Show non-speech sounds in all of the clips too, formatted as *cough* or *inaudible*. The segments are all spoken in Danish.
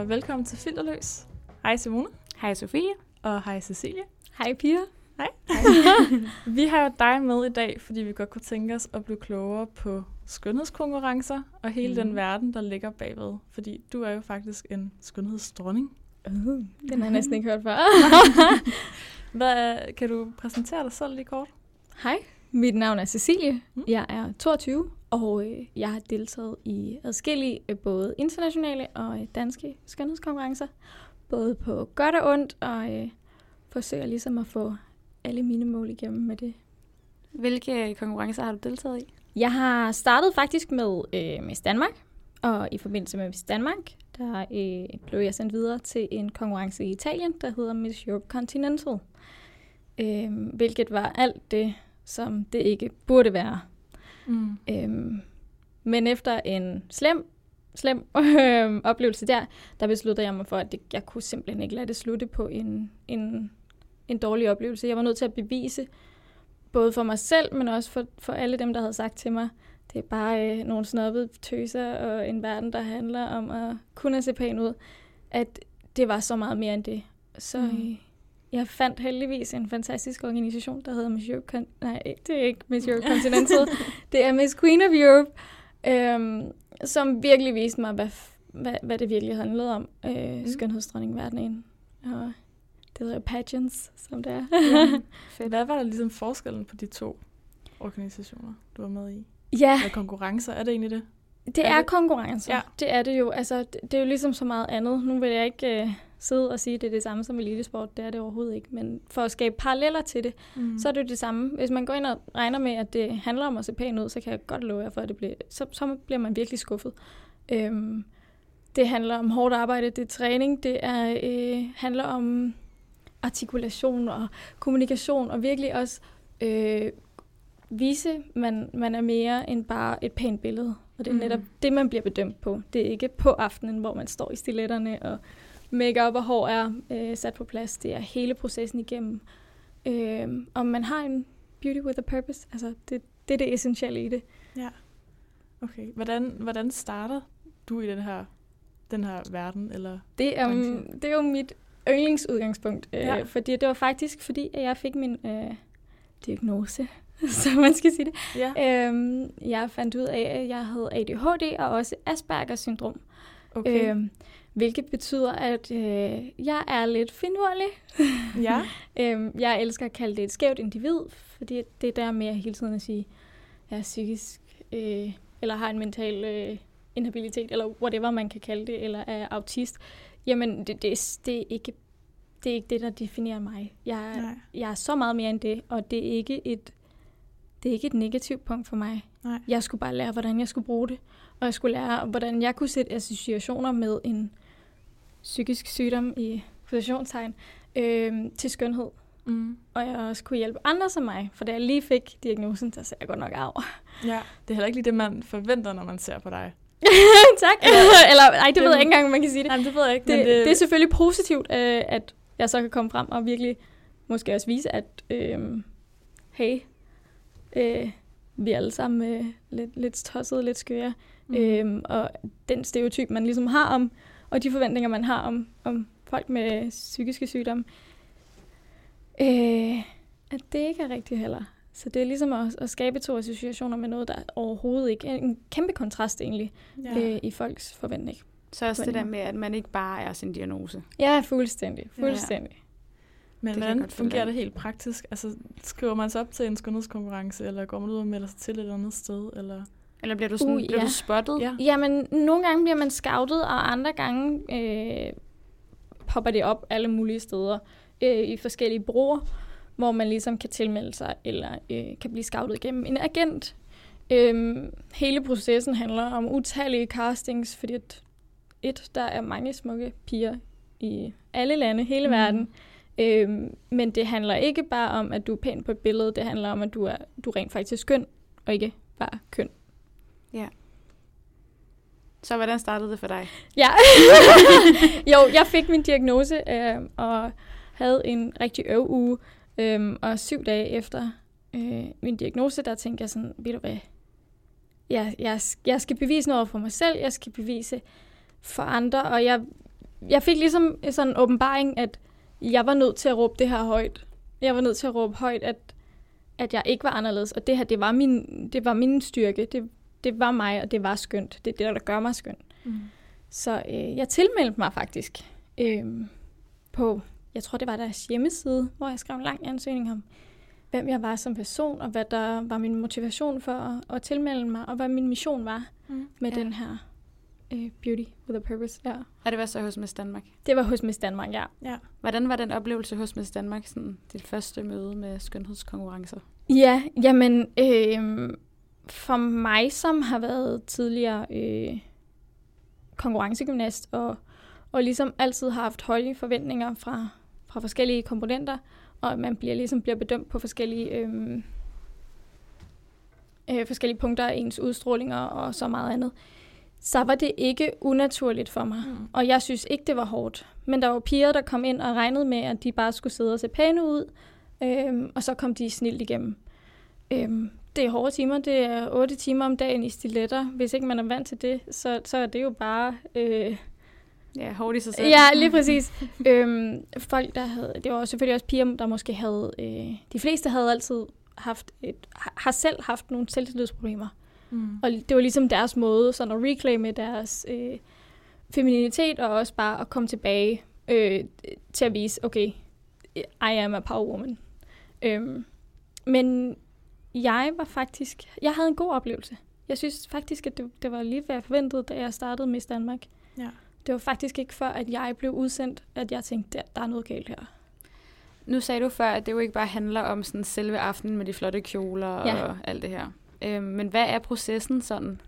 Hej og velkommen til Filterløs. Hej Simone. Hej Sofie. Og hej Cecilie. Hej Pia. Hej. *laughs* vi har jo dig med i dag, fordi vi godt kunne tænke os at blive klogere på skønhedskonkurrencer og hele mm. den verden, der ligger bagved. Fordi du er jo faktisk en skønhedsdronning. Uh, den har jeg næsten ikke hørt før. *laughs* Hvad, kan du præsentere dig selv lige kort? Hej, mit navn er Cecilie. Mm. Jeg er 22, og øh, jeg har deltaget i adskillige øh, både internationale og øh, danske skønhedskonkurrencer. Både på godt og ondt, og øh, forsøger ligesom at få alle mine mål igennem med det. Hvilke konkurrencer har du deltaget i? Jeg har startet faktisk med øh, Miss Danmark, og i forbindelse med Miss Danmark, der øh, blev jeg sendt videre til en konkurrence i Italien, der hedder Miss Europe Continental. Øh, hvilket var alt det, som det ikke burde være. Mm. Øhm, men efter en slem, slem *laughs* øh, oplevelse der, der besluttede jeg mig for, at det, jeg kunne simpelthen ikke lade det slutte på en, en, en dårlig oplevelse. Jeg var nødt til at bevise, både for mig selv, men også for, for alle dem, der havde sagt til mig, det er bare øh, nogle snobbede tøser og en verden, der handler om at kunne se pæn ud, at det var så meget mere end det. Så mm. Jeg fandt heldigvis en fantastisk organisation, der hedder Miss Europe... Con- Nej, det er ikke Miss Europe Continental. *laughs* det er Miss Queen of Europe, øhm, som virkelig viste mig, hvad, hvad, hvad det virkelig handlede om. Øh, mm. Skønhedsdronningverdenen. Og det hedder pageants, som det er. ja, *laughs* Hvad var der ligesom forskellen på de to organisationer, du var med i? Ja. Eller konkurrencer, er det egentlig det? Det er, er det? konkurrencer. Ja. Det er det jo. Altså, det, det er jo ligesom så meget andet. Nu vil jeg ikke... Øh, sidde og sige, at det er det samme som elitesport. Det er det overhovedet ikke. Men for at skabe paralleller til det, mm. så er det jo det samme. Hvis man går ind og regner med, at det handler om at se pæn ud, så kan jeg godt love jer for, at det bliver, så, så bliver man virkelig skuffet. Øhm, det handler om hårdt arbejde, det er træning, det er, øh, handler om artikulation og kommunikation, og virkelig også øh, vise, man, man er mere end bare et pænt billede. Og det er mm. netop det, man bliver bedømt på. Det er ikke på aftenen, hvor man står i stiletterne og makeup og hår er øh, sat på plads. Det er hele processen igennem. Øh, om man har en beauty with a purpose, altså det, det er det essentielle i det. Ja. Okay. Hvordan, hvordan starter du i den her, den her verden? Eller det, er, um, det er jo mit yndlingsudgangspunkt. Øh, ja. fordi det var faktisk, fordi at jeg fik min øh, diagnose, *laughs* så man skal sige det. Ja. Øhm, jeg fandt ud af, at jeg havde ADHD og også Aspergers syndrom. Okay. Øhm, hvilket betyder, at øh, jeg er lidt finurlig. *laughs* Ja. øhm, jeg elsker at kalde det et skævt individ, fordi det er der med hele tiden at sige, jeg er psykisk, øh, eller har en mental øh, inhabilitet, eller whatever man kan kalde det, eller er autist. Jamen, det, det, det, er ikke, det er ikke det, der definerer mig. Jeg, jeg er så meget mere end det, og det er ikke et, det er ikke et negativt punkt for mig. Nej. Jeg skulle bare lære, hvordan jeg skulle bruge det. Og jeg skulle lære, hvordan jeg kunne sætte associationer med en psykisk sygdom i positionstegn øh, til skønhed. Mm. Og jeg også kunne hjælpe andre som mig, for da jeg lige fik diagnosen, så ser jeg godt nok af. *laughs* Ja, det er heller ikke lige det, man forventer, når man ser på dig. *laughs* tak. *laughs* Eller, ej, det, det ved jeg ikke engang, man kan sige det. Nej, det ved jeg ikke. Det, men det... det er selvfølgelig positivt, øh, at jeg så kan komme frem og virkelig måske også vise, at øh, hey, øh, vi er alle sammen øh, lidt, lidt tossede, lidt skøre. Mm. Øh, og den stereotyp, man ligesom har om og de forventninger, man har om, om folk med psykiske sygdomme, øh, at det ikke er rigtigt heller. Så det er ligesom at, at skabe to associationer med noget, der overhovedet ikke er en kæmpe kontrast egentlig ja. øh, i folks forventning. Så også det der med, at man ikke bare er sin diagnose. Ja, fuldstændig. fuldstændig. Ja. Men det hvordan fungerer det helt praktisk? Altså, skriver man sig op til en skønhedskonkurrence, eller går man ud og melder sig til et eller andet sted? Eller? Eller bliver du, sådan, uh, bliver ja. du spottet? Ja. Jamen, nogle gange bliver man scoutet, og andre gange øh, popper det op alle mulige steder øh, i forskellige bruger, hvor man ligesom kan tilmelde sig, eller øh, kan blive scoutet igennem en agent. Øh, hele processen handler om utallige castings, fordi at, et, der er mange smukke piger i alle lande, hele mm. verden. Øh, men det handler ikke bare om, at du er pæn på et billede, det handler om, at du er, du er rent faktisk skøn, og ikke bare køn. Ja. Så hvordan startede det for dig? Ja, *laughs* jo, jeg fik min diagnose øh, og havde en rigtig øv uge. Øh, og syv dage efter øh, min diagnose, der tænkte jeg sådan, ved du hvad, jeg, jeg, jeg skal bevise noget for mig selv. Jeg skal bevise, for andre, og jeg, jeg fik ligesom sådan en åbenbaring, at jeg var nødt til at råbe det her højt. Jeg var nødt til at råbe højt, at, at jeg ikke var anderledes, og det her, det var min, det var min styrke. Det, det var mig, og det var skønt. Det er det, der gør mig skønt. Mm. Så øh, jeg tilmeldte mig faktisk øh, på, jeg tror det var deres hjemmeside, hvor jeg skrev en lang ansøgning om, hvem jeg var som person, og hvad der var min motivation for at, at tilmelde mig, og hvad min mission var mm. med ja. den her uh, Beauty with a Purpose. Ja. Og det var så hos Miss Danmark? Det var hos Miss Danmark, ja. ja. Hvordan var den oplevelse hos Miss Danmark, sådan dit første møde med skønhedskonkurrencer? Ja, jamen, øh, for mig, som har været tidligere øh, konkurrencegymnast, og, og ligesom altid har haft høje forventninger fra, fra forskellige komponenter, og man bliver ligesom bliver bedømt på forskellige, øh, øh, forskellige punkter af ens udstrålinger og så meget andet, så var det ikke unaturligt for mig. Mm. Og jeg synes ikke, det var hårdt. Men der var piger, der kom ind og regnede med, at de bare skulle sidde og se pæne ud, øh, og så kom de snilt igennem. Øh, det er hårde timer. Det er otte timer om dagen i stiletter. Hvis ikke man er vant til det, så, så er det jo bare... Øh, Ja, hårdt i sig selv. Ja, *laughs* lige præcis. øhm, folk, der havde... Det var selvfølgelig også piger, der måske havde... Øh, de fleste havde altid haft et, har selv haft nogle selvtillidsproblemer. Mm. Og det var ligesom deres måde sådan at reclaime deres øh, femininitet, og også bare at komme tilbage øh, til at vise, okay, I am a power woman. Øhm, men jeg var faktisk... Jeg havde en god oplevelse. Jeg synes faktisk, at det, det var lige, hvad jeg forventede, da jeg startede Miss Danmark. Ja. Det var faktisk ikke før, at jeg blev udsendt, at jeg tænkte, der, der er noget galt her. Nu sagde du før, at det jo ikke bare handler om sådan selve aftenen med de flotte kjoler ja. og alt det her. Øhm, men hvad er processen sådan?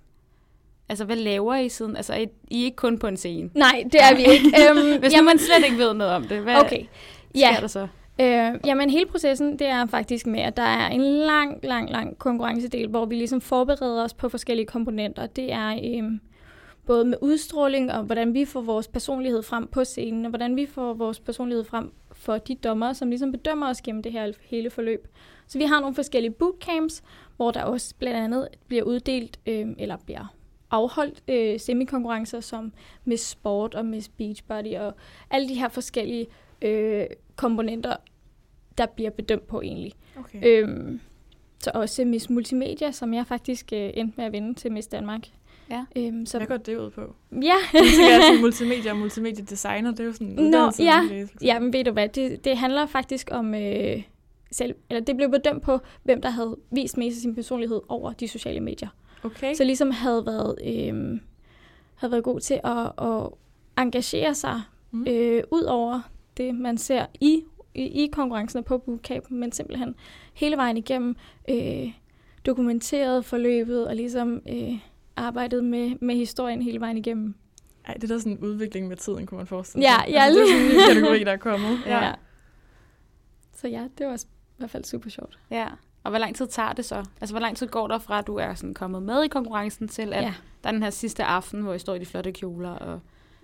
Altså, hvad laver I siden? Altså, I, I er ikke kun på en scene? Nej, det er vi ikke. Um, *laughs* Hvis jamen, man slet ikke ved noget om det, hvad okay. sker ja. der så? Øh, jamen hele processen, det er faktisk med, at der er en lang, lang, lang konkurrencedel, hvor vi ligesom forbereder os på forskellige komponenter. Det er øh, både med udstråling og hvordan vi får vores personlighed frem på scenen, og hvordan vi får vores personlighed frem for de dommer, som ligesom bedømmer os gennem det her hele forløb. Så vi har nogle forskellige bootcamps, hvor der også blandt andet bliver uddelt, øh, eller bliver afholdt øh, semikonkurrencer som Miss Sport og Miss Beachbody og alle de her forskellige øh, komponenter, der bliver bedømt på egentlig. Okay. Øhm, så også Miss Multimedia, som jeg faktisk øh, endte med at vinde til Miss Danmark. Ja. Øhm, så... Hvad går det ud på? Ja. jeg tænker altså, multimedia og multimedia designer, det er jo sådan Nå, ja. Læse, ja, men ved du hvad, det, det handler faktisk om øh, selv, eller det blev bedømt på, hvem der havde vist mest af sin personlighed over de sociale medier. Okay. Så ligesom havde været, øh, havde været god til at, at engagere sig mm. øh, ud over det, man ser i, i, i konkurrencen og på bootcamp, men simpelthen hele vejen igennem øh, dokumenteret forløbet og ligesom øh, arbejdet med, med historien hele vejen igennem. Ej, det er da sådan en udvikling med tiden, kunne man forestille sig. Ja, ja. Altså, det er sådan en ny *laughs* kategori, der er kommet. Ja. ja. Så ja, det var i hvert fald super sjovt. Ja, og hvor lang tid tager det så? Altså, hvor lang tid går der fra, at du er sådan kommet med i konkurrencen, til at ja. der er den her sidste aften, hvor I står i de flotte kjoler og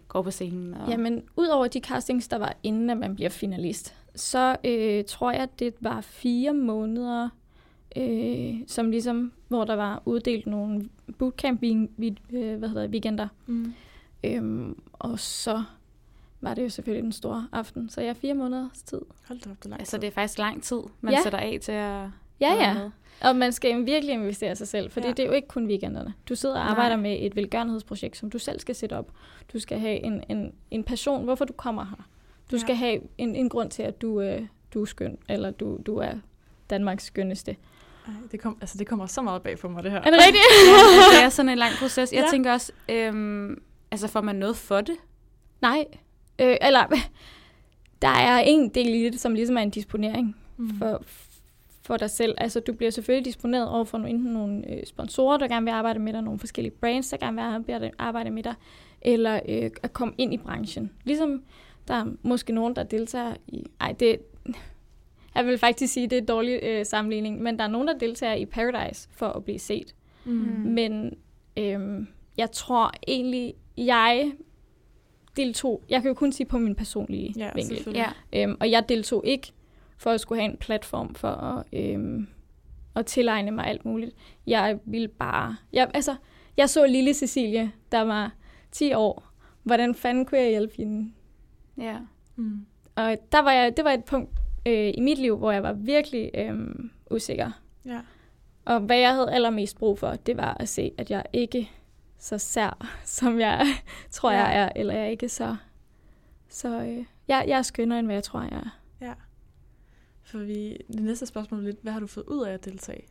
går på scenen? Og... Jamen, udover de castings, der var inden, at man bliver finalist, så øh, tror jeg, at det var fire måneder, øh, som ligesom, hvor der var uddelt nogle bootcamp vi, øh, hvad hedder det, weekender. Mm. Øhm, og så var det jo selvfølgelig den store aften. Så jeg ja, fire måneders tid. Hold da op, det er lang tid. Altså det er faktisk lang tid, man ja. sætter af til at Ja, ja. Med. Og man skal virkelig investere sig selv, for ja. det er jo ikke kun weekenderne. Du sidder og arbejder Nej. med et velgørenhedsprojekt, som du selv skal sætte op. Du skal have en, en, en passion, hvorfor du kommer her. Du ja. skal have en, en grund til, at du, øh, du er skøn, eller du, du er Danmarks skønneste. Ej, det, kom, altså, det kommer så meget bag for mig, det her. Er det rigtigt? *laughs* *laughs* det er sådan en lang proces. Jeg ja. tænker også, øhm, altså får man noget for det? Nej. Øh, eller, *laughs* der er en del i det, som ligesom er en disponering mm. for, for dig selv. Altså, du bliver selvfølgelig disponeret over for enten nogle øh, sponsorer, der gerne vil arbejde med dig, nogle forskellige brands, der gerne vil arbejde med dig, eller øh, at komme ind i branchen. Ligesom der er måske nogen, der deltager i... Ej, det, jeg vil faktisk sige, at det er en dårlig øh, sammenligning, men der er nogen, der deltager i Paradise for at blive set. Mm. Men øh, jeg tror egentlig, jeg deltog... Jeg kan jo kun sige på min personlige ja, vinkel. Ja. Øhm, og jeg deltog ikke for at skulle have en platform for at, øhm, at tilegne mig alt muligt. Jeg ville bare... Jeg, altså, jeg så lille Cecilie, der var 10 år, hvordan fanden kunne jeg hjælpe hende? Ja. Mm. Og der var jeg, det var et punkt øh, i mit liv, hvor jeg var virkelig øh, usikker. Ja. Og hvad jeg havde allermest brug for, det var at se, at jeg ikke så sær, *laughs* som jeg tror, ja. jeg er, eller jeg er ikke så... Så øh, jeg, jeg er skønnere, end hvad jeg tror, jeg er. Ja. For vi, det næste spørgsmål er lidt, hvad har du fået ud af at deltage?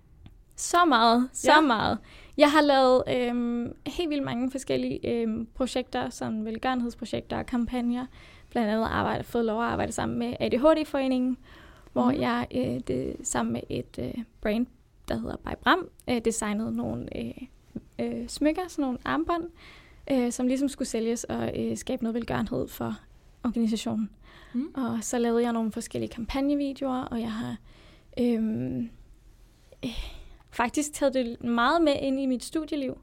Så meget, så ja. meget. Jeg har lavet øhm, helt vildt mange forskellige øhm, projekter, som velgørenhedsprojekter og kampagner. Blandt andet arbejde, fået lov at arbejde sammen med ADHD-foreningen, hvor mm. jeg øh, det, sammen med et øh, brand, der hedder By Bram, øh, designede nogle øh, øh, smykker, sådan nogle armbånd, øh, som ligesom skulle sælges og øh, skabe noget velgørenhed for organisationen. Mm. Og så lavede jeg nogle forskellige kampagnevideoer, og jeg har øhm, øh, faktisk taget det meget med ind i mit studieliv,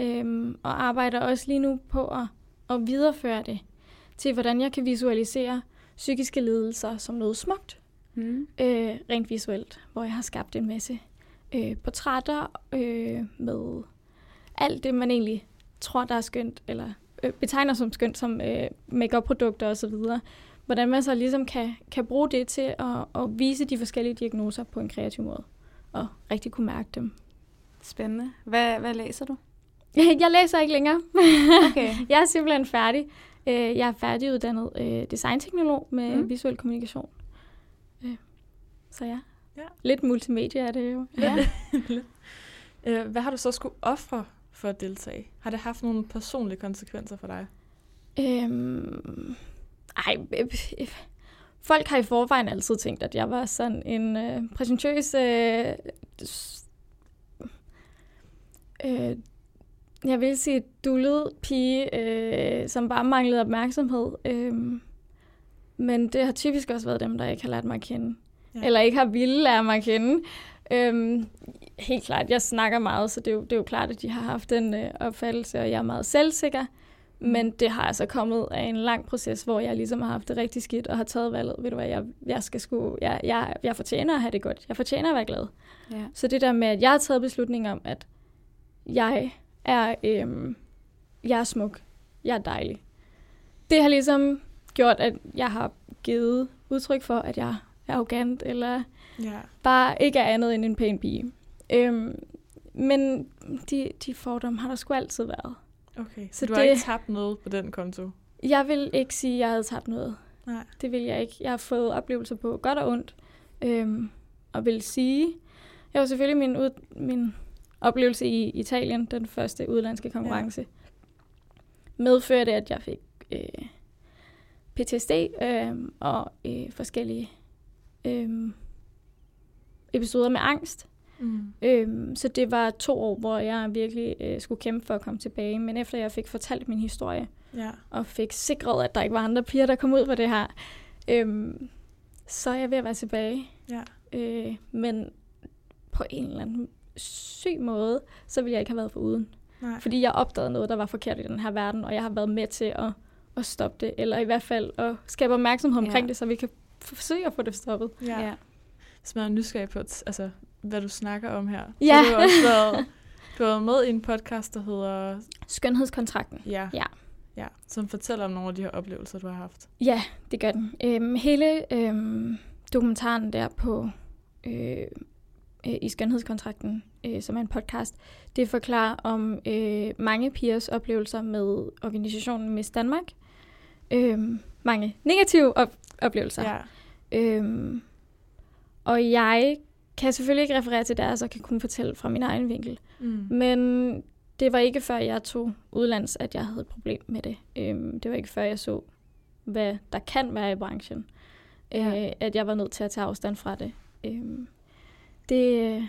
øhm, og arbejder også lige nu på at, at videreføre det til, hvordan jeg kan visualisere psykiske lidelser som noget smukt, mm. øh, rent visuelt, hvor jeg har skabt en masse øh, portrætter øh, med alt det, man egentlig tror, der er skønt, eller øh, betegner som skønt, som øh, make-up-produkter osv., hvordan man så ligesom kan, kan bruge det til at, at vise de forskellige diagnoser på en kreativ måde, og rigtig kunne mærke dem. Spændende. Hvad, hvad læser du? *laughs* Jeg læser ikke længere. Okay. *laughs* jeg er simpelthen færdig. Øh, jeg er færdiguddannet øh, designteknolog med mm. visuel kommunikation. Øh, så ja. ja, lidt multimedia er det jo. *laughs* Ja. Hvad har du så skulle ofre for at deltage? Har det haft nogle personlige konsekvenser for dig? Øhm, ej, folk har i forvejen altid tænkt, at jeg var sådan en øh, præsentøs... Øh, øh, jeg vil sige dullet pige, øh, som bare manglede opmærksomhed. Øh, men det har typisk også været dem, der ikke har lært mig at kende. Ja. Eller ikke har ville lære mig at kende. Øhm, helt klart, jeg snakker meget, så det er jo, det er jo klart, at de har haft den øh, opfattelse, og jeg er meget selvsikker. Mm. Men det har altså kommet af en lang proces, hvor jeg ligesom har haft det rigtig skidt, og har taget valget, ved du hvad, jeg, jeg skal sgu, jeg, jeg, jeg fortjener at have det godt. Jeg fortjener at være glad. Ja. Så det der med, at jeg har taget beslutning om, at jeg er, øhm, jeg er smuk, jeg er dejlig. Det har ligesom gjort, at jeg har givet udtryk for, at jeg er arrogant, eller ja. bare ikke er andet end en pæn pige. Øhm, men de, de fordomme har der sgu altid været. Okay, så, så du har det, ikke tabt noget på den konto? Jeg vil ikke sige, at jeg havde tabt noget. Nej. Det vil jeg ikke. Jeg har fået oplevelser på godt og ondt. Øhm, og vil sige, jeg var selvfølgelig min, ud, min oplevelse i Italien, den første udlandske konkurrence, ja. medførte, at jeg fik øh, PTSD øh, og øh, forskellige øh, episoder med angst. Mm. Øhm, så det var to år, hvor jeg virkelig øh, skulle kæmpe for at komme tilbage. Men efter jeg fik fortalt min historie, ja. og fik sikret, at der ikke var andre piger, der kom ud på det her, øhm, så er jeg ved at være tilbage. Ja. Øh, men på en eller anden syg måde, så ville jeg ikke have været for uden. Nej. Fordi jeg opdagede noget, der var forkert i den her verden, og jeg har været med til at, at stoppe det, eller i hvert fald at skabe opmærksomhed omkring ja. det, så vi kan forsøge at få det stoppet. Ja. ja. Så man er nysgerrig på, altså, hvad du snakker om her. Ja. Så du har også været, du har været med i en podcast, der hedder... Skønhedskontrakten. Ja. ja. Ja, som fortæller om nogle af de her oplevelser, du har haft. Ja, det gør den. Øhm, hele øhm, dokumentaren der på øh, øh, i Skønhedskontrakten, øh, som er en podcast, det forklarer om øh, mange pigers oplevelser med organisationen Miss Danmark. Øh, mange negative op- oplevelser. Ja. Øh, og jeg kan selvfølgelig ikke referere til deres, og kan kun fortælle fra min egen vinkel. Mm. Men det var ikke før jeg tog udlands, at jeg havde et problem med det. Øhm, det var ikke før jeg så, hvad der kan være i branchen, ja. øh, at jeg var nødt til at tage afstand fra det. Øhm, det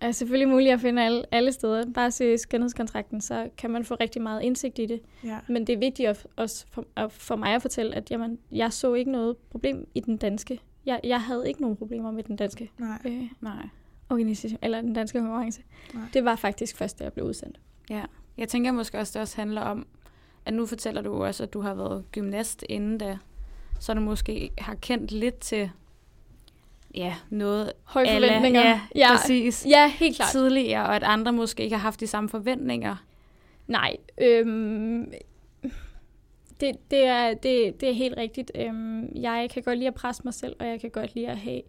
er selvfølgelig muligt at finde alle, alle steder. Bare se skønhedskontrakten, så kan man få rigtig meget indsigt i det. Ja. Men det er vigtigt at, også for, at, for mig at fortælle, at jamen, jeg så ikke noget problem i den danske jeg, jeg havde ikke nogen problemer med den danske Nej. Øh, Nej. organisation, eller den danske konkurrence. Nej. Det var faktisk først, da jeg blev udsendt. Ja, jeg tænker måske også, det også handler om, at nu fortæller du også, at du har været gymnast inden da, så du måske har kendt lidt til ja, noget Høje forventninger. ja, ja, præcis. Ja, helt klart. Tidligere, og at andre måske ikke har haft de samme forventninger. Nej, øhm, det, det, er, det, det er helt rigtigt. Øhm, jeg kan godt lide at presse mig selv, og jeg kan godt lide at have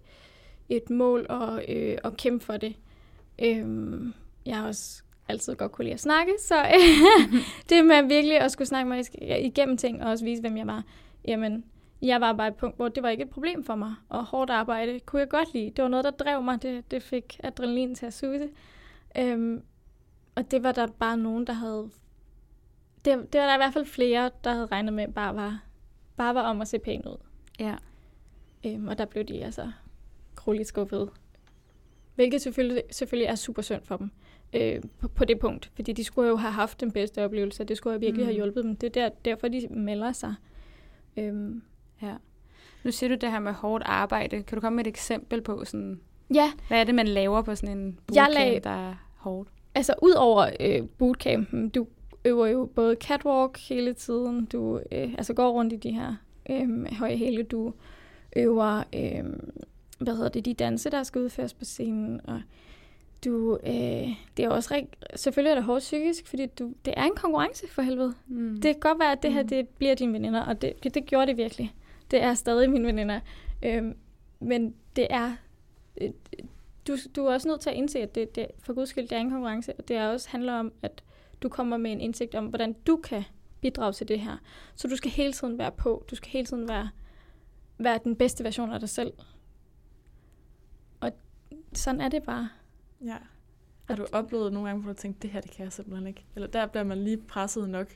et mål og, øh, og kæmpe for det. Øhm, jeg har også altid godt kunne lide at snakke, så *laughs* *laughs* det med virkelig at skulle snakke mig igennem ting, og også vise, hvem jeg var, jamen, jeg var bare et punkt, hvor det var ikke et problem for mig, og hårdt arbejde kunne jeg godt lide. Det var noget, der drev mig, det, det fik adrenalin til at suse. Øhm, og det var der bare nogen, der havde... Det, det var der i hvert fald flere, der havde regnet med, bare var, bare var om at se pænt ud. Ja. Øhm, og der blev de altså grueligt skuffet. Hvilket selvfølgelig, selvfølgelig er super synd for dem øh, på, på det punkt. Fordi de skulle jo have haft den bedste oplevelse, det skulle jo virkelig mm. have hjulpet dem. Det er der, derfor, de melder sig. Øhm. Ja. Nu siger du det her med hårdt arbejde. Kan du komme med et eksempel på, sådan, ja. hvad er det, man laver på sådan en bootcamp, lag... der er hårdt? Altså, ud over øh, bootcampen, du øver jo både catwalk hele tiden, du øh, altså går rundt i de her øh, høje hæle, du øver, øh, hvad hedder det, de danse, der skal udføres på scenen, og du, øh, det er også rigtig, selvfølgelig er det hårdt psykisk, fordi du, det er en konkurrence for helvede. Mm. Det kan godt være, at det her mm. det bliver dine veninder, og det, det gjorde det virkelig. Det er stadig mine veninder. Øhm, men det er, øh, du, du er også nødt til at indse, at det, det, for guds skyld, det er en konkurrence, og det er også handler om, at du kommer med en indsigt om, hvordan du kan bidrage til det her. Så du skal hele tiden være på. Du skal hele tiden være, være den bedste version af dig selv. Og sådan er det bare. Ja. Har du oplevet nogle gange, hvor du tænkt, det her, det kan jeg simpelthen ikke? Eller der bliver man lige presset nok?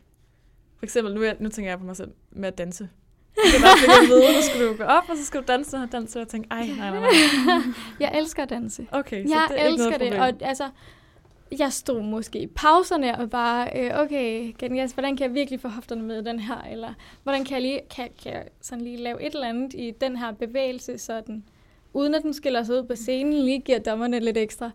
For eksempel, nu, nu tænker jeg på mig selv med at danse. Det kan bare at vide, nu skal du gå op, og så skal du danse og danse, og jeg tænker, ej, nej, nej, nej. *laughs* Jeg elsker at danse. Okay, så jeg det er ikke elsker noget det, og altså, jeg stod måske i pauserne og bare, øh, okay, kan hvordan kan jeg virkelig få hofterne med den her, eller hvordan kan jeg lige, kan, kan jeg sådan lige lave et eller andet i den her bevægelse, så den, uden at den skiller sig ud på scenen, lige giver dommerne lidt ekstra.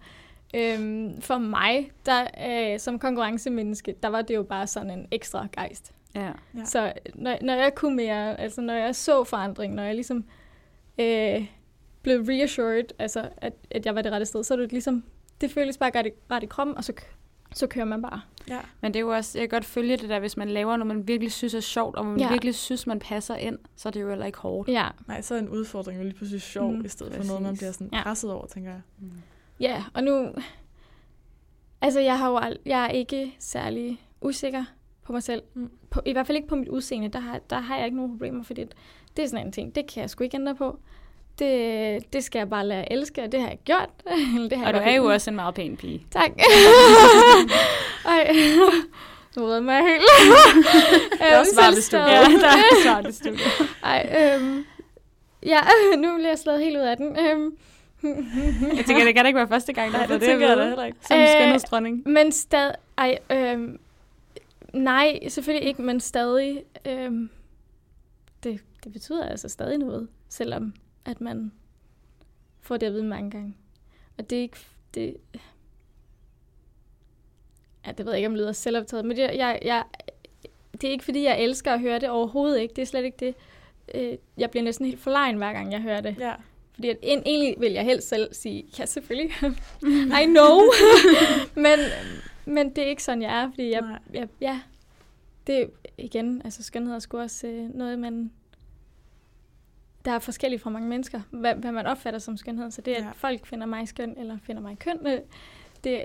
Øhm, for mig, der øh, som konkurrencemenneske, der var det jo bare sådan en ekstra gejst. Ja. ja. Så når, når jeg kunne mere, altså når jeg så forandring, når jeg ligesom øh, blev reassured, altså at, at jeg var det rette sted, så er det ligesom, det føles bare ret i, ret i kroppen, og så, så kører man bare. Ja. Men det er jo også, jeg kan godt følge det der, hvis man laver noget, man virkelig synes er sjovt, og man ja. virkelig synes, man passer ind, så er det jo heller ikke hårdt. Ja. Nej, så er en udfordring jo lige pludselig sjov, mm. i stedet Præcis. for noget, man bliver sådan ja. presset over, tænker jeg. Mm. Ja, og nu... Altså, jeg, har jo ald- jeg er ikke særlig usikker på mig selv. Mm. På, I hvert fald ikke på mit udseende. Der har, der har jeg ikke nogen problemer, fordi det er sådan en ting. Det kan jeg sgu ikke ændre på. Det, det skal jeg bare at elske, og det har jeg gjort. *laughs* det har og jeg du er jo også en meget pæn pige. Tak. *laughs* Ej, nu ved mig helt. *laughs* det er også svaret studie. Ja, der er svaret studie. Ej, øhm, ja, nu bliver jeg slået helt ud af den. Øhm, jeg tænker, det kan da ikke være første gang, der Nej, det, det tænker jeg da heller ikke. Som øh, skønhedsdronning. Men stadig... Ej, øh, nej, selvfølgelig ikke, men stadig... Øh, det, det betyder altså stadig noget, selvom at man får det at vide mange gange. Og det er ikke... Det, ja, det ved jeg ikke, om det lyder selvoptaget, men det, jeg, jeg, det er ikke, fordi jeg elsker at høre det overhovedet ikke. Det er slet ikke det. Øh, jeg bliver næsten helt forlegen, hver gang jeg hører det. Ja. Fordi at, egentlig vil jeg helst selv sige, ja selvfølgelig, *laughs* I know, *laughs* men, men det er ikke sådan, jeg er, fordi jeg, jeg, ja, det er igen, altså skønhed er sgu også øh, noget, man, der er forskelligt fra mange mennesker, hvad, hvad man opfatter som skønhed, så det at ja. folk finder mig skøn, eller finder mig køn, øh, det,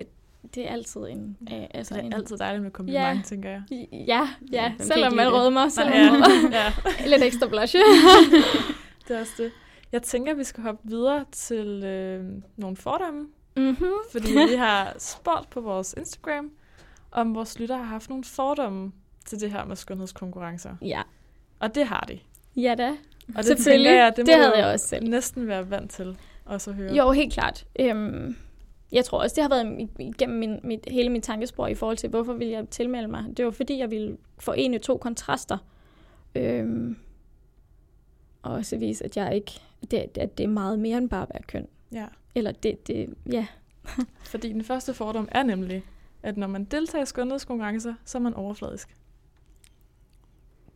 det er altid en... Øh, altså det er en, altid dejligt med kompliment, ja, tænker jeg. Ja, ja, ja selvom man rødmer, så ja, *laughs* ja. *laughs* lidt ekstra blush. *laughs* det er også det. Jeg tænker, at vi skal hoppe videre til øh, nogle fordomme. Mm-hmm. Fordi vi har spurgt på vores Instagram, om vores lytter har haft nogle fordomme til det her med skønhedskonkurrencer. Ja. Og det har de. Ja da. Og det tænker jeg, det, det havde jeg også selv. næsten være vant til også at høre. Jo, helt klart. Øhm, jeg tror også, det har været igennem min, mit, hele min tankespor i forhold til, hvorfor vil jeg tilmelde mig. Det var fordi, jeg ville forene to kontraster. Øhm, og også vise, at jeg ikke, det, at det er meget mere end bare at være køn. Ja. Eller det, det ja. *laughs* Fordi den første fordom er nemlig, at når man deltager i skønhedskonkurrencer, så er man overfladisk.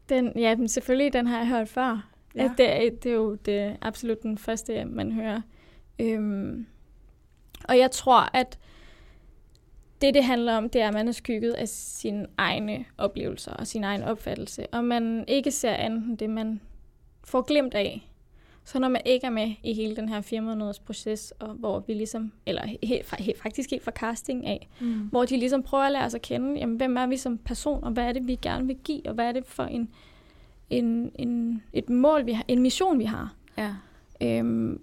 Den, ja, men selvfølgelig, den har jeg hørt før. Ja. At det, er, det er jo det, absolut den første, man hører. Øhm, og jeg tror, at det, det handler om, det er, at man er skygget af sine egne oplevelser og sin egen opfattelse, og man ikke ser andet end det, man får glemt af. Så når man ikke er med i hele den her fire måneders proces, og hvor vi ligesom, eller helt, helt, faktisk helt fra casting af, mm. hvor de ligesom prøver at lære os at kende, jamen, hvem er vi som person, og hvad er det, vi gerne vil give, og hvad er det for en, en, en, et mål, vi har, en mission, vi har. Ja. Øhm,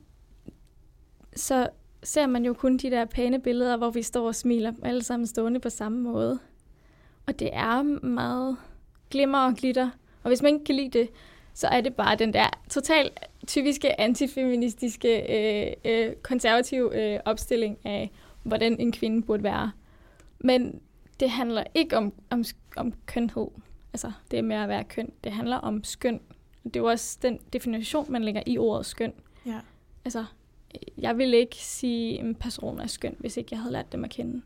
så ser man jo kun de der pæne billeder, hvor vi står og smiler, alle sammen stående på samme måde. Og det er meget glimmer og glitter. Og hvis man ikke kan lide det, så er det bare den der total typiske antifeministiske, øh, øh, konservative øh, opstilling af, hvordan en kvinde burde være. Men det handler ikke om, om, om kønhed. Altså, det er mere at være køn. Det handler om skøn. Det er jo også den definition, man lægger i ordet skøn. Ja. Altså, jeg ville ikke sige, at en person er skøn, hvis ikke jeg havde lært dem at kende.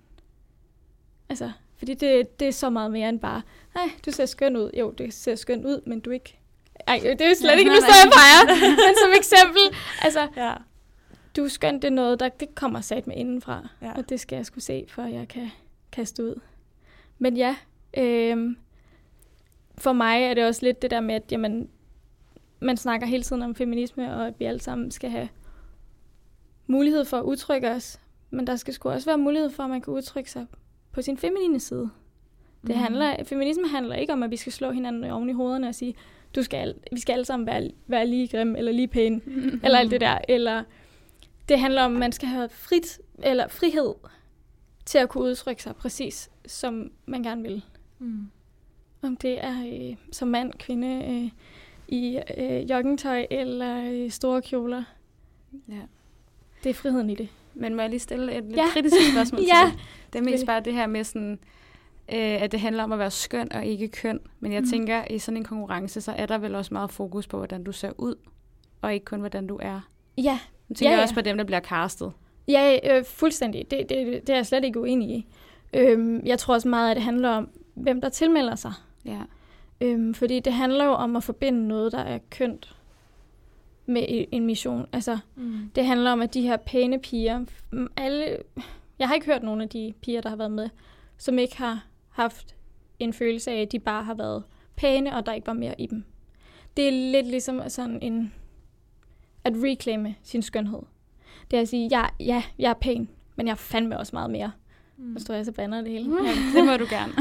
Altså, fordi det, det er så meget mere end bare, nej, du ser skøn ud. Jo, det ser skøn ud, men du er ikke... Ej, det er jo slet ja, ikke, nu står jeg peger. men som eksempel, altså, *laughs* ja. du er skøn, det er noget, der det kommer sat med indenfra. Ja. Og det skal jeg skulle se, for jeg kan kaste ud. Men ja, øh, for mig er det også lidt det der med, at jamen, man snakker hele tiden om feminisme, og at vi alle sammen skal have mulighed for at udtrykke os, men der skal sgu også være mulighed for, at man kan udtrykke sig på sin feminine side. Det mm. handler, feminisme handler ikke om, at vi skal slå hinanden oven i hovederne og sige, du skal, vi skal alle sammen være, være lige grim, eller lige pæne, eller alt det der. Eller det handler om, at man skal have frit, eller frihed til at kunne udtrykke sig præcis, som man gerne vil. Mm. Om det er øh, som mand, kvinde, øh, i øh, joggingtøj eller øh, store kjoler. Ja. Det er friheden i det. Men må jeg lige stille et lidt ja. kritisk spørgsmål til *laughs* ja. det? Det er mest bare det her med sådan, øh, at det handler om at være skøn og ikke køn. Men jeg mm. tænker, i sådan en konkurrence, så er der vel også meget fokus på, hvordan du ser ud, og ikke kun, hvordan du er. Ja. Nu tænker ja, ja. også på dem, der bliver castet. Ja, øh, fuldstændig. Det, det, det er jeg slet ikke uenig i. Øhm, jeg tror også meget, at det handler om, hvem der tilmelder sig. Ja. Øhm, fordi det handler jo om at forbinde noget, der er kønt med en mission. Altså, mm. det handler om, at de her pæne piger, alle, jeg har ikke hørt nogen af de piger, der har været med, som ikke har haft en følelse af, at de bare har været pæne, og der ikke var mere i dem. Det er lidt ligesom sådan en, at reclaime sin skønhed. Det er at sige, ja, ja, jeg er pæn, men jeg er fandme også meget mere. Mm. Nu står jeg så bander det hele. Ja, det må du gerne.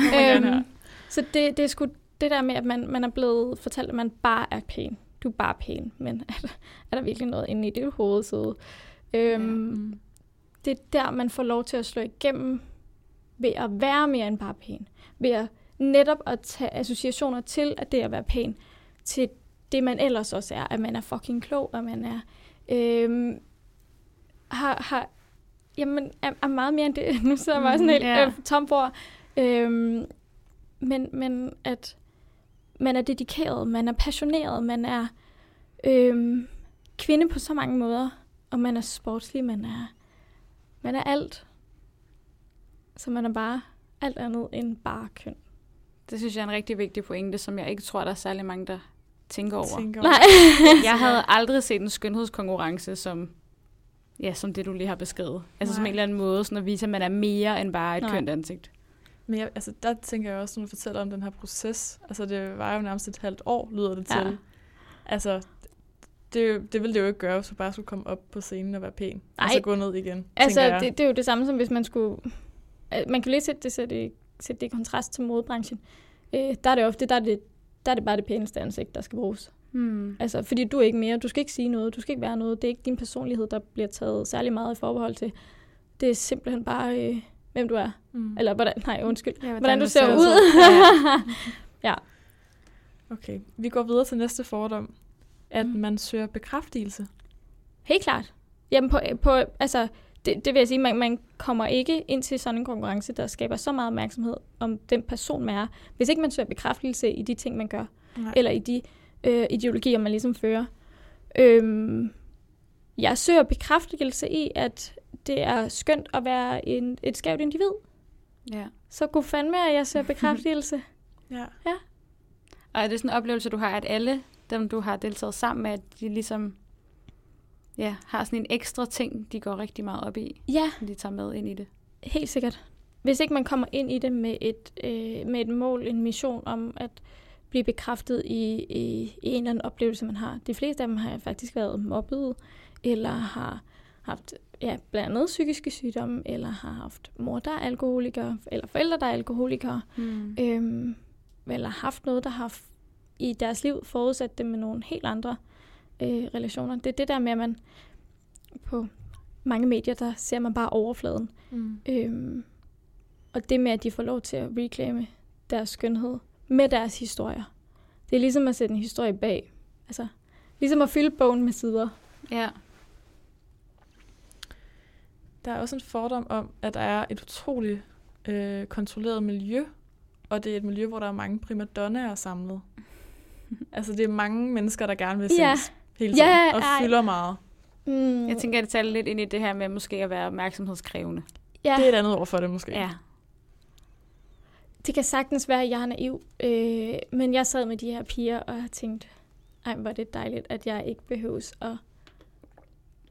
øhm, så det, det er sgu det der med, at man, man er blevet fortalt, at man bare er pæn du er bare pæn, men er der, er der virkelig noget inde i det hoved? Så, øhm, mm. Det er der, man får lov til at slå igennem ved at være mere end bare pæn. Ved at netop at tage associationer til, at det at være pæn, til det, man ellers også er. At man er fucking klog, og man er... Øhm, har, har, jamen, er, er meget mere end det. *laughs* Nu sidder jeg bare sådan helt yeah. øh, tom bord. Øhm, men, men at man er dedikeret, man er passioneret, man er øhm, kvinde på så mange måder, og man er sportslig, man er, man er alt. Så man er bare alt andet end bare køn. Det synes jeg er en rigtig vigtig pointe, som jeg ikke tror, der er særlig mange, der tænker over. Tænker over. Nej. *laughs* jeg havde aldrig set en skønhedskonkurrence som, ja, som det, du lige har beskrevet. Altså Nej. som en eller anden måde sådan at vise, at man er mere end bare et Nej. kønt ansigt. Men jeg, altså, der tænker jeg også, når du fortæller om den her proces, altså det var jo nærmest et halvt år, lyder det til. Ja. Altså, det, det ville det jo ikke gøre, hvis du bare skulle komme op på scenen og være pæn, Nej. og så gå ned igen. Altså, det, det er jo det samme som hvis man skulle... Man kan lige sætte det, sætte det, sætte det i kontrast til modebranchen. Øh, der er det ofte, der er det, der er det bare det pæneste ansigt, der skal bruges. Hmm. Altså, fordi du er ikke mere, du skal ikke sige noget, du skal ikke være noget. Det er ikke din personlighed, der bliver taget særlig meget i forhold til. Det er simpelthen bare... Øh, hvem du er. Mm. Eller hvordan, nej, undskyld. Ja, hvordan, hvordan du ser, ser ud. ja. *laughs* ja. Okay, vi går videre til næste fordom. At mm. man søger bekræftelse. Helt klart. Jamen på, på altså, det, det vil jeg sige, man, man kommer ikke ind til sådan en konkurrence, der skaber så meget opmærksomhed om den person, man er, hvis ikke man søger bekræftelse i de ting, man gør, Nej. eller i de øh, ideologier, man ligesom fører. Øhm, jeg søger bekræftelse i, at det er skønt at være en, et skævt individ. Ja. Så god fandme, at jeg ser *laughs* bekræftelse. ja. ja. Og er det sådan en oplevelse, du har, at alle dem, du har deltaget sammen med, at de ligesom ja, har sådan en ekstra ting, de går rigtig meget op i, ja. de tager med ind i det? Helt sikkert. hvis ikke man kommer ind i det med et, øh, med et mål, en mission om at blive bekræftet i, i, i en eller anden oplevelse, man har. De fleste af dem har faktisk været mobbet, eller har haft ja, blandt andet psykiske sygdomme, eller har haft mor, der er alkoholiker, eller forældre, der er alkoholikere, mm. øhm, eller haft noget, der har i deres liv forudsat dem med nogle helt andre øh, relationer. Det er det der med, at man på mange medier, der ser man bare overfladen. Mm. Øhm, og det med, at de får lov til at reclaime deres skønhed med deres historier. Det er ligesom at sætte en historie bag. Altså, ligesom at fylde bogen med sider. Ja. Der er også en fordom om, at der er et utroligt øh, kontrolleret miljø, og det er et miljø, hvor der er mange primadonnaer samlet. *laughs* altså, det er mange mennesker, der gerne vil ja. Hele tiden, ja, og fylder meget. Mm. Jeg tænker, at det taler lidt ind i det her med måske at være opmærksomhedskrævende. Ja. Det er et andet ord for det, måske. Ja. Det kan sagtens være, at jeg er naiv, øh, men jeg sad med de her piger og tænkte, ej, hvor er det dejligt, at jeg ikke behøves at,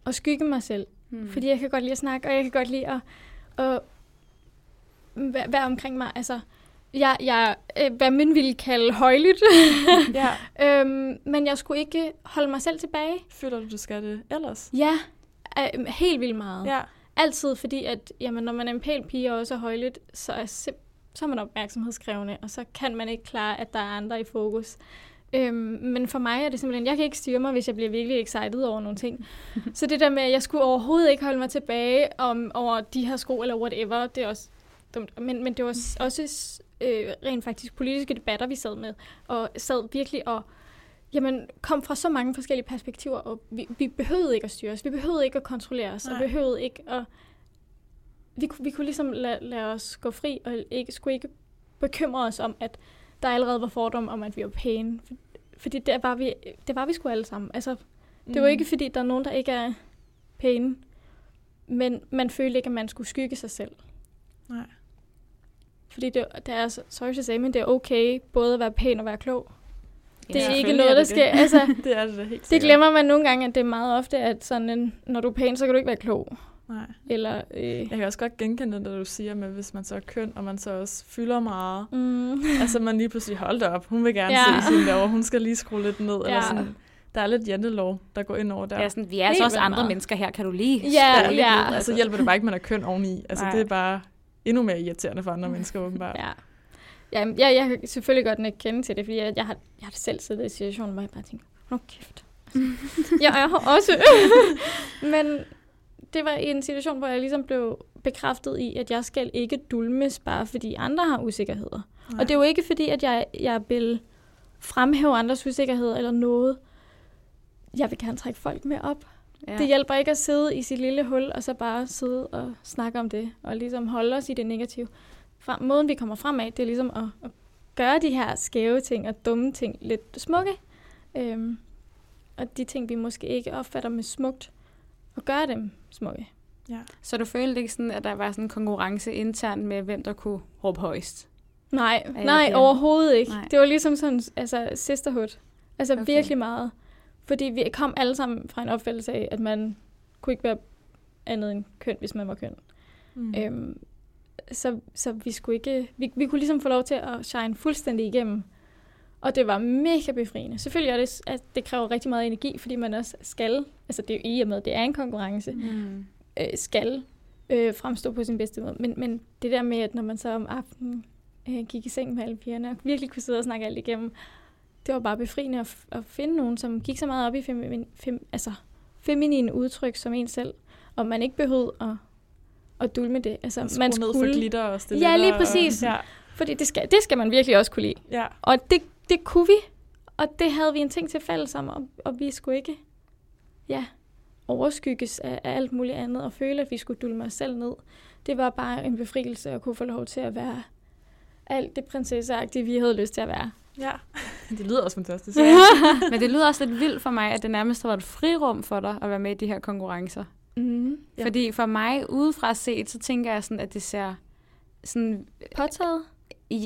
at skygge mig selv. Hmm. Fordi jeg kan godt lide at snakke, og jeg kan godt lide at, at være omkring mig. Altså, jeg, jeg, øh, hvad man ville kalde højligt. *laughs* ja. *laughs* øhm, men jeg skulle ikke holde mig selv tilbage. Føler du, du skal det ellers? Ja, øh, helt vildt meget. Ja. Altid, fordi at, jamen, når man er en pæn pige og også er højligt, så er, så er man opmærksomhedskrævende, og så kan man ikke klare, at der er andre i fokus. Øhm, men for mig er det simpelthen, jeg kan ikke styre mig, hvis jeg bliver virkelig excited over nogle ting. *laughs* så det der med, at jeg skulle overhovedet ikke holde mig tilbage om, over de her sko eller whatever, det er også dumt. Men, men det var også øh, rent faktisk politiske debatter, vi sad med, og sad virkelig og jamen, kom fra så mange forskellige perspektiver, og vi, vi behøvede ikke at styre os, vi behøvede ikke at kontrollere os, Nej. og behøvede ikke at... Vi, vi kunne ligesom lade, lade os gå fri, og ikke, skulle ikke bekymre os om, at der allerede var fordom om, at vi var pæne. For, fordi det var vi, det var vi sgu alle sammen. Altså, det var mm. ikke, fordi der er nogen, der ikke er pæne, men man følte ikke, at man skulle skygge sig selv. Nej. Fordi det, det er, sorry to say, men det er okay både at være pæn og være klog. Ja, det er ikke noget, der sker. Altså, *laughs* det er det helt Det glemmer man nogle gange, at det er meget ofte, at sådan en, når du er pæn, så kan du ikke være klog. Nej. Eller, øh... Jeg kan også godt genkende det, når du siger, med, hvis man så er køn, og man så også fylder meget. Mm. *laughs* altså man lige pludselig, hold op, hun vil gerne ja. se sin derovre, hun skal lige skrue lidt ned. Ja. Eller sådan, der er lidt jantelov, der går ind over der. Ja, sådan, vi er altså også andre meget. mennesker her, kan du lige ja, ja. Altså, så hjælper det bare ikke, man er køn oveni. Altså Nej. det er bare endnu mere irriterende for andre mennesker, åbenbart. *laughs* Ja. Ja, jeg, jeg kan selvfølgelig godt ikke kende til det, fordi jeg, jeg, har, jeg har selv siddet i situationer, hvor jeg bare tænker, nå kæft. Altså, jeg er også. *laughs* Men det var en situation, hvor jeg ligesom blev bekræftet i, at jeg skal ikke dulmes, bare fordi andre har usikkerheder. Nej. Og det er jo ikke fordi, at jeg, jeg vil fremhæve andres usikkerheder eller noget. Jeg vil gerne trække folk med op. Ja. Det hjælper ikke at sidde i sit lille hul, og så bare sidde og snakke om det, og ligesom holde os i det negative. Fra, måden, vi kommer frem af, det er ligesom at, at gøre de her skæve ting og dumme ting lidt smukke. Øhm, og de ting, vi måske ikke opfatter med smukt, og gøre dem smukke. Ja. Så du følte ikke sådan, at der var sådan en konkurrence internt med, hvem der kunne råbe højst? Nej, nej overhovedet ikke. Nej. Det var ligesom sådan altså sisterhood. Altså okay. virkelig meget. Fordi vi kom alle sammen fra en opfattelse af, at man kunne ikke være andet end køn, hvis man var køn. Mm. Øhm, så, så vi skulle ikke... Vi, vi kunne ligesom få lov til at shine fuldstændig igennem. Og det var mega befriende. Selvfølgelig er det, at det kræver rigtig meget energi, fordi man også skal, altså det er jo i og med, det er en konkurrence, mm. øh, skal øh, fremstå på sin bedste måde. Men, men det der med, at når man så om aftenen øh, gik i seng med alle pigerne, og virkelig kunne sidde og snakke alt igennem, det var bare befriende at, at finde nogen, som gik så meget op i fem, fem, altså, feminine udtryk som en selv, og man ikke behøvede at, at dulme det. Altså, man skulle ned for glitter og stille Ja, lige præcis. Og, ja. Fordi det skal, det skal man virkelig også kunne lide. Ja. Og det, det kunne vi, og det havde vi en ting til fælles om, og, og vi skulle ikke ja, overskygges af, af alt muligt andet, og føle, at vi skulle dulme os selv ned. Det var bare en befrielse at kunne få lov til at være alt det prinsesseagtige, vi havde lyst til at være. Ja, *laughs* det lyder også fantastisk. Ja. *laughs* Men det lyder også lidt vildt for mig, at det nærmest har været et frirum for dig at være med i de her konkurrencer. Mm, ja. Fordi for mig, udefra set, så tænker jeg sådan, at det ser sådan... Påtaget?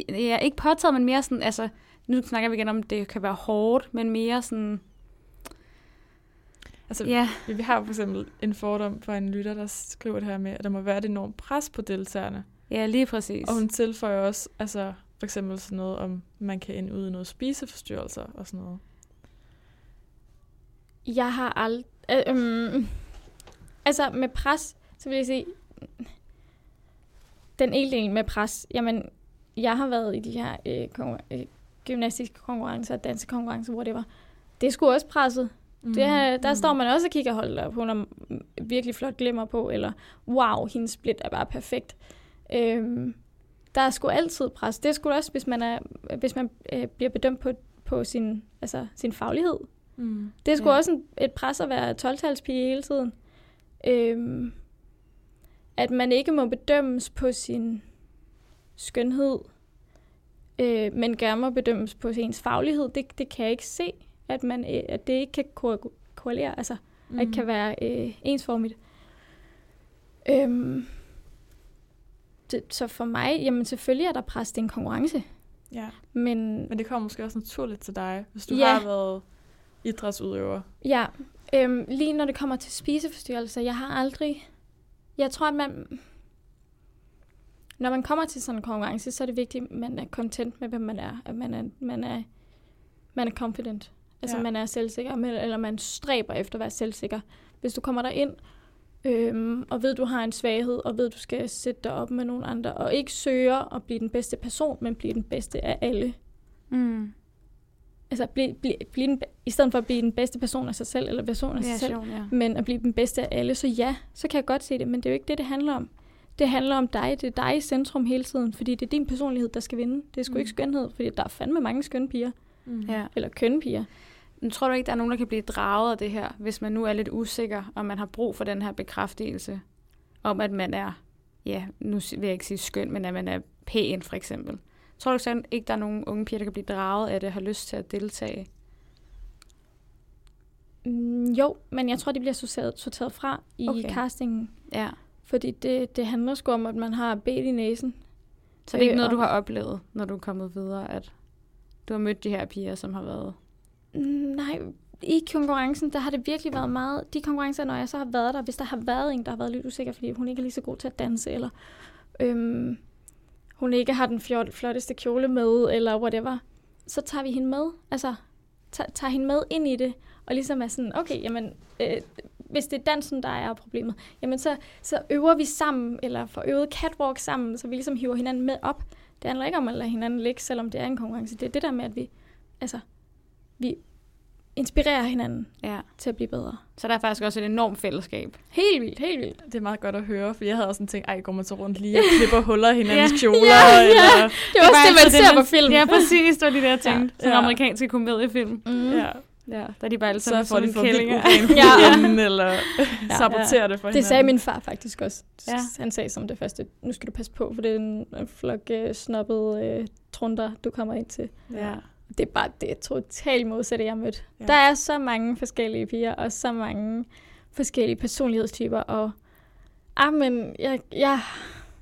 Ja, ikke påtaget, men mere sådan, altså, nu snakker vi igen om, at det kan være hårdt, men mere sådan... Altså, ja. vi har for eksempel en fordom for en lytter, der skriver det her med, at der må være et enormt pres på deltagerne. Ja, lige præcis. Og hun tilføjer også, altså for eksempel sådan noget om, man kan ende ud i noget spiseforstyrrelser og sådan noget. Jeg har aldrig... Øh, øhm, altså med pres, så vil jeg sige, den ene del med pres, jamen, jeg har været i de her øh, konkur- øh, gymnastiske konkurrencer, dansekonkurrencer, hvor det var. Det skulle også presset. Mm. Det her, der mm. står man også og kigger, hold op, hun har virkelig flot glimmer på, eller wow, hendes split er bare perfekt. Øhm, der er sgu altid pres. Det er sgu også, hvis man, er, hvis man øh, bliver bedømt på, på sin, altså, sin faglighed. Mm. Det er sgu ja. også en, et pres at være 12-talspige hele tiden. Øhm, at man ikke må bedømmes på sin skønhed, øh, men gerne må bedømmes på ens faglighed, det, det kan jeg ikke se, at, man, øh, at det ikke kan ko- korrelere, altså mm. at det kan være øh, ensformigt. Øhm, det, så for mig, jamen selvfølgelig er der pres, det er en konkurrence. Ja. Men, Men det kommer måske også naturligt til dig, hvis du ja. har været idrætsudøver. Ja, øhm, lige når det kommer til spiseforstyrrelser, jeg har aldrig... Jeg tror, at man... Når man kommer til sådan en konkurrence, så er det vigtigt, at man er content med, hvem man er. At man er, man er, man er confident. Altså, ja. man er selvsikker, eller man stræber efter at være selvsikker. Hvis du kommer der ind øhm, og ved, du har en svaghed, og ved, du skal sætte dig op med nogle andre, og ikke søger at blive den bedste person, men blive den bedste af alle. Mm. Altså, blive, blive, blive den, i stedet for at blive den bedste person af sig selv, eller person af sig selv, ja. men at blive den bedste af alle. Så ja, så kan jeg godt se det, men det er jo ikke det, det handler om. Det handler om dig. Det er dig i centrum hele tiden, fordi det er din personlighed, der skal vinde. Det er sgu mm. ikke skønhed, fordi der er fandme mange skønne piger. Mm. Ja. Eller kønne piger. Men tror du ikke, der er nogen, der kan blive draget af det her, hvis man nu er lidt usikker, og man har brug for den her bekræftelse om, at man er, ja, nu vil jeg ikke sige skøn, men at man er pæn for eksempel. Tror du ikke, der er nogen unge piger, der kan blive draget af det og har lyst til at deltage? Mm, jo, men jeg tror, de bliver sorteret, sorteret fra i okay. castingen. Ja. Fordi det, det handler sgu om, at man har bedt i næsen. Så det er ikke øh, noget, du har oplevet, når du er kommet videre, at du har mødt de her piger, som har været Nej, i konkurrencen, der har det virkelig været meget... De konkurrencer, når jeg så har været der, hvis der har været en, der har været lidt usikker, fordi hun ikke er lige så god til at danse, eller øhm, hun ikke har den flotteste kjole med, eller whatever, så tager vi hende med. Altså, tager hende med ind i det, og ligesom er sådan, okay, jamen, øh, hvis det er dansen, der er problemet, jamen så, så øver vi sammen, eller får øvet catwalk sammen, så vi ligesom hiver hinanden med op. Det handler ikke om at lade hinanden ligge, selvom det er en konkurrence. Det er det der med, at vi, altså, vi inspirerer hinanden ja. til at blive bedre. Så der er faktisk også et enormt fællesskab. Helt vildt, helt vildt. Det er meget godt at høre, for jeg havde også sådan tænkt, ej, går man så rundt lige og klipper huller i hinandens ja. kjoler? Ja, ja. Eller... Det er også det, man ser på film. Ja, præcis, det var de der ting. Ja. Sådan ja. amerikanske komediefilm. Mm. Ja. Ja, der er de bare alle sammen så får de for kællinger. ja. eller ja, saboterer ja. det for hinanden. Det sagde min far faktisk også. Ja. Han sagde som det første, nu skal du passe på, for det er en flok uh, snobbede uh, trunder, du kommer ind til. Ja det er bare det er totalt modsatte, jeg har mødt. Ja. Der er så mange forskellige piger, og så mange forskellige personlighedstyper, og ah, men jeg, jeg,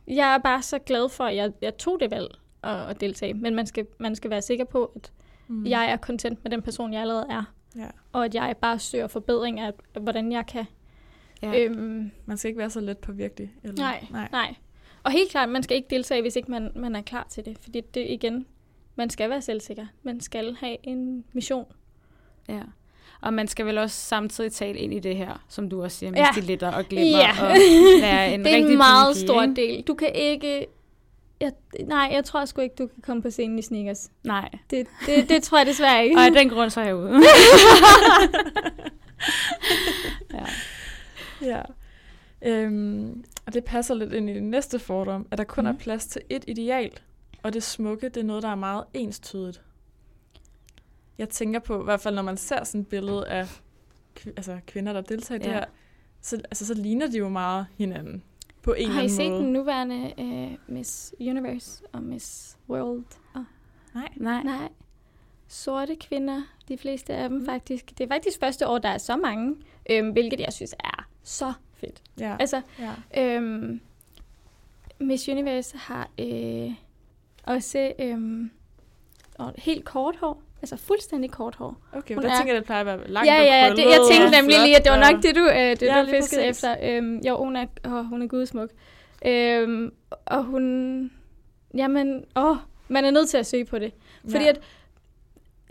jeg er bare så glad for, at jeg, jeg tog det valg at, at deltage. Men man skal, man skal være sikker på, at mm. jeg er content med den person, jeg allerede er. Ja. Og at jeg bare søger forbedring af, hvordan jeg kan. Ja. Øhm, man skal ikke være så let på virkelig. Eller? Nej, nej, nej. Og helt klart, man skal ikke deltage, hvis ikke man, man er klar til det. Fordi det igen, man skal være selvsikker. Man skal have en mission. Ja. Og man skal vel også samtidig tale ind i det her, som du også siger, med ja. stilitter og glimmer. Ja. Og være en *laughs* det er en meget stor ikke? del. Du kan ikke... Jeg, nej, jeg tror sgu ikke, du kan komme på scenen i sneakers. Nej. Det, det, det tror jeg desværre ikke. *laughs* Og af den grund, så er jeg ude. *laughs* ja. ja. Øhm, og det passer lidt ind i det næste fordom, at der kun mm. er mhm. plads til et ideal og det smukke, det er noget, der er meget enstydigt. Jeg tænker på, i hvert fald når man ser sådan et billede af altså kvinder, der deltager i ja. det her, så, altså, så ligner de jo meget hinanden på en eller anden måde. Har I set den nuværende uh, Miss Universe og Miss World? Oh. Nej. Nej. Nej. Sorte kvinder, de fleste af dem mm. faktisk. Det er faktisk første år, der er så mange, øhm, hvilket jeg synes er så fedt. Ja. Altså, ja. Øhm, Miss Universe har øh, også øhm, og helt kort hår. Altså fuldstændig kort hår. Okay, men der er, tænker jeg, det plejer at være langt ja, ja, det, jeg tænkte nemlig lige, at det var nok det, du, øh, det, ja, du fiskede efter. Øhm, jo, hun er, oh, hun er gudsmuk. Øhm, og hun... Jamen, åh, man er nødt til at søge på det. Fordi Ja. at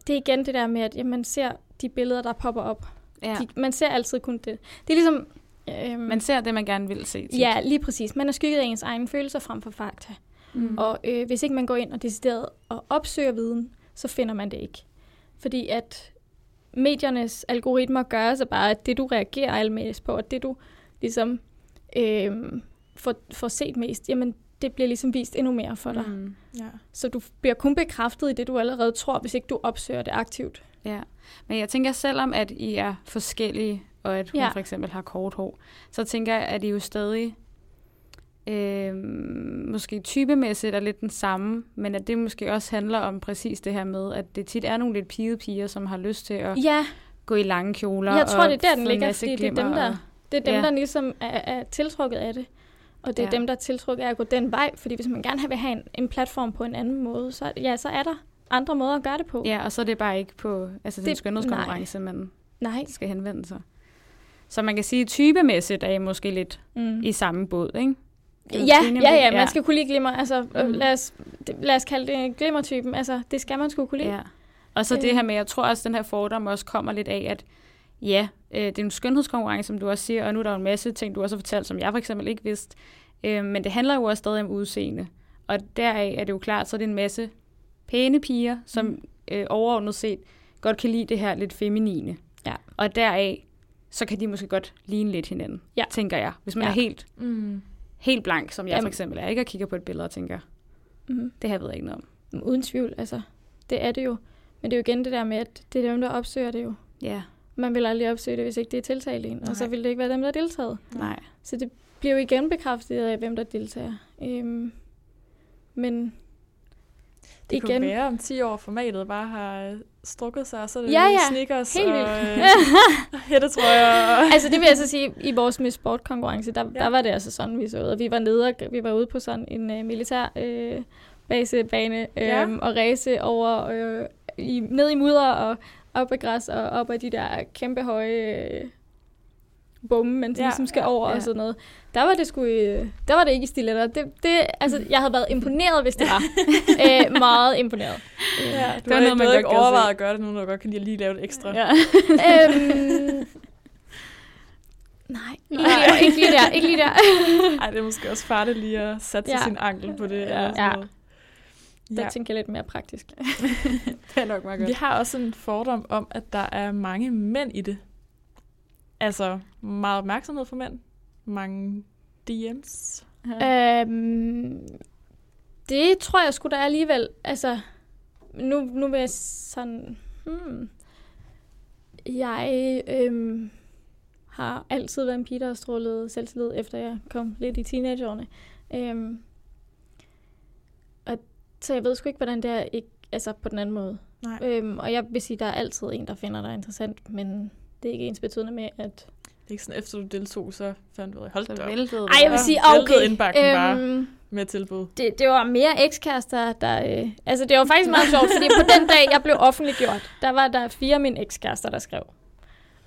det er igen det der med, at ja, man ser de billeder, der popper op. Ja. De, man ser altid kun det. Det er ligesom... Øhm, Man ser det, man gerne vil se. tit. ja, lige præcis. Man er skygget af ens egne følelser frem for fakta. Mm. Og øh, hvis ikke man går ind og decideret og opsøger viden, så finder man det ikke. Fordi at mediernes algoritmer gør så bare, at det du reagerer allermest på, og det du ligesom øh, får, får set mest, jamen det bliver ligesom vist endnu mere for dig. Mm. Ja. Så du bliver kun bekræftet i det, du allerede tror, hvis ikke du opsøger det aktivt. Ja, men jeg tænker, selvom at I er forskellige, og at hun ja. for eksempel har kort hår, så tænker jeg, at I jo stadig øh, måske typemæssigt er lidt den samme, men at det måske også handler om præcis det her med, at det tit er nogle lidt pigede piger, som har lyst til at Ja, gå i lange kjoler. jeg tror, det er der, den ligger, fordi det er dem, der, og- det er dem, Ja. der ligesom er, er tiltrukket af det. Og det er Ja. dem, der er tiltrukket af at gå den vej. Fordi hvis man gerne vil have en, en platform på en anden måde, så, ja, så er der andre måder at gøre det på. Ja, og så er det bare ikke på altså den Det- skønhedskonkurrence, man Nej. skal henvende sig. Så man kan sige, at typemæssigt er I måske lidt Mm. i samme båd, ikke? Ja, ja, ja, Ja. man skal kunne lide glimmer. Altså, mm. Mm. lad, os, lad os kalde det glimmertypen. Altså, det skal man skulle kunne lide. Ja. Og så Øh. det her med, jeg tror også, den her fordom også kommer lidt af, at ja, øh, det er en skønhedskonkurrence, som du også siger, og nu er der jo en masse ting, du også har fortalt, som jeg for eksempel ikke vidste. Øh, men det handler jo også stadig om udseende. Og deraf er det jo klart, så er det en masse pæne piger, som Mm. øh, overordnet set godt kan lide det her lidt feminine. Ja. Og deraf, så kan de måske godt ligne lidt hinanden, Ja. tænker jeg. Hvis man Ja. er helt, Mm. Helt blank, som jeg for eksempel er, ikke? Og kigger på et billede og tænker, Mm. det her ved jeg ikke noget om. Uden tvivl, altså. Det er det jo. Men det er jo igen det der med, at det er dem, der opsøger det jo. Ja, Man vil aldrig opsøge det, hvis ikke det er tiltalt en. Og så vil det ikke være dem, der har deltaget. nej. Så det bliver jo igen bekræftet af, hvem der deltager. Øhm, men Det igen... kunne være om 10 år formatet bare har øh, strukket sig, og så er det Ja, ja. sneakers Helt og vildt. øh, *laughs* hættetrøjer. Og... *laughs* altså det vil jeg så sige, i vores Miss Sport konkurrence, der, Ja. der var det altså sådan, vi så ud. Og vi var nede, og vi var ude på sådan en uh, militær uh, basebane øh, Ja. og race over øh, i, ned i mudder og op ad græs og op ad de der kæmpe høje øh, bomme, man Ja, ligesom skal ja, over ja. og sådan noget. Der var det sgu, øh, der var det ikke i stiletter. Det, det, altså, jeg havde været imponeret, hvis det var. *laughs* øh, meget imponeret. Ja, du Det var har noget, ikke, man godt ikke overvejet at gøre det nu, når du godt kan lide at lige lave det ekstra. Ja. *laughs* øhm, nej, ikke lige, ikke lige der. Ikke lige der. *laughs* Ej, det er måske også farligt lige at satse Ja. sin ankel på det. Ja. Eller sådan Ja. noget. Der Ja. tænker jeg lidt mere praktisk. det er nok meget godt. Vi har også en fordom om, at der er mange mænd i det. Altså meget opmærksomhed for mænd. Mange DM's. Øhm, det tror jeg sgu da alligevel. Altså, nu, nu vil jeg sådan... Hmm, jeg øhm, har altid været en pige, der har strålet selvtillid, efter jeg kom lidt i teenageårene. Øhm, og, så jeg ved sgu ikke, hvordan det er ikke, altså på den anden måde. Nej. Øhm, og jeg vil sige, der er altid en, der finder dig interessant, men det er ikke ens betydende med, at... Det er ikke sådan, efter du deltog, så fandt du ud af, hold Så da op, væltede Ej, jeg vil Ja, sige, okay. indbakken bare. Øhm, med tilbud. det, det var mere ekskærester, der... Øh, altså, det var faktisk meget sjovt, fordi på den dag, jeg blev offentliggjort, der var der fire af mine ekskærester, der skrev.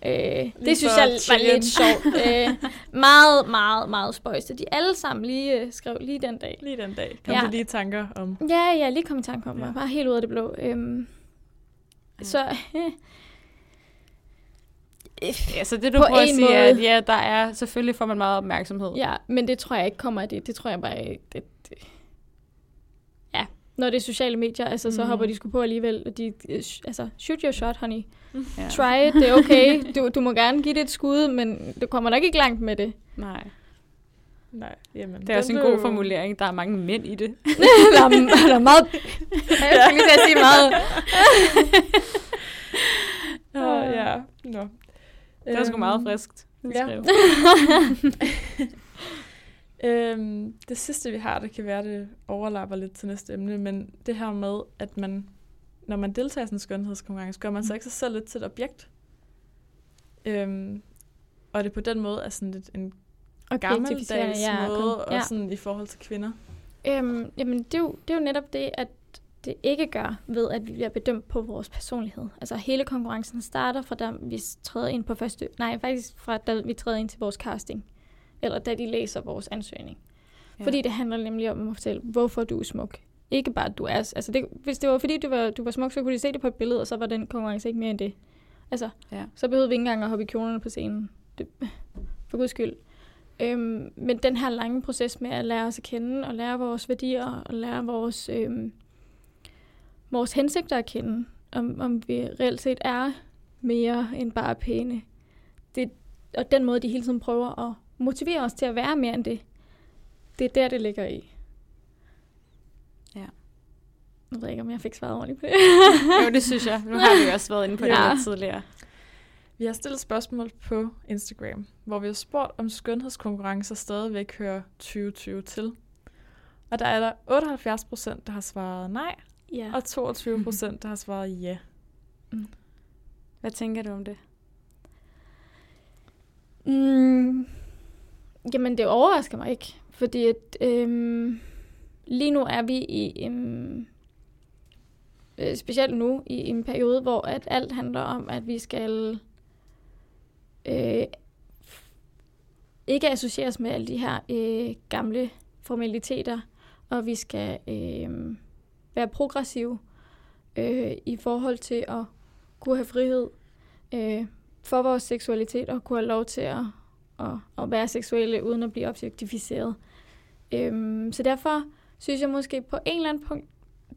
Øh, det synes jeg var chillen. lidt sjovt. Øh, meget, meget, meget spøjst. De alle sammen lige øh, skrev lige den dag. Lige den dag. Kom Ja. ja. du lige i tanker om... Ja, ja, lige kom i tanke om mig. Ja. Bare helt ud af det blå. Øhm, så... Øh, *laughs* Ja, så det du På prøver at sige er, at ja, der er, selvfølgelig får man meget opmærksomhed. Ja, men det tror jeg ikke kommer af det. Det tror jeg bare... ikke- Det, det. Ja, når det er sociale medier, altså, så Mhm. hopper de sgu på alligevel. Og de, øh, altså, shoot your shot, honey. Ja. Try it, det er okay. *laughs* Du, du må gerne give det et skud, men du kommer nok ikke langt med det. Nej, Nej, jamen, det er også en god formulering. Der er mange mænd i det. *laughs* der, er, der er meget... Jeg skal lige sige meget... *laughs* Åh, ja. Nå. Det er sgu meget Øhm, friskt. ja. *laughs* Øhm, det sidste, vi har, det kan være, det overlapper lidt til næste emne, men det her med, at man, når man deltager i sådan en skønhedskonkurrence, gør man så ikke sig selv lidt til et objekt. Øhm, og det på den måde er sådan lidt en gammeldags ja, måde, ja. og sådan i forhold til kvinder. Øhm, jamen, det er, jo, det er jo netop det, at det ikke gør ved, at vi bliver bedømt på vores personlighed. Altså hele konkurrencen starter fra da vi træder ind på første... Nej, faktisk fra da vi træder ind til vores casting. Eller da de læser vores ansøgning. Ja. Fordi det handler nemlig om at fortælle, hvorfor du er smuk. Ikke bare, at du er... Altså, det, hvis det var fordi, du var, du var smuk, så kunne de se det på et billede, og så var den konkurrence ikke mere end det. Altså, ja. så behøvede vi ikke engang at hoppe i kjolerne på scenen. Det, *laughs* for guds skyld. Øhm, men den her lange proces med at lære os at kende, og lære vores værdier, og lære vores, øhm, vores hensigter at kende, om, om vi reelt set er mere end bare pæne. Det, og den måde, de hele tiden prøver at motivere os til at være mere end det, det er der, det ligger i. Ja. Jeg ved ikke, om jeg fik svaret ordentligt på det. *laughs* jo, det synes jeg. Nu har vi også været inde på det ja. lidt tidligere. Vi har stillet spørgsmål på Instagram, hvor vi har spurgt, om skønhedskonkurrencer stadigvæk hører 2020 til. Og der er der 78 procent, der har svaret nej, ja. og 22 procent, der har svaret ja. Mm. Hvad tænker du om det? Mm, jamen, det overrasker mig ikke, fordi at, øhm, lige nu er vi i en, øh, specielt nu, i en periode, hvor at alt handler om, at vi skal øh, ikke associeres med alle de her øh, gamle formaliteter, og vi skal øh, være progressive øh, i forhold til at kunne have frihed øh, for vores seksualitet og kunne have lov til at, at, at være seksuelle uden at blive objektificeret. Øh, så derfor synes jeg måske på en eller anden punkt,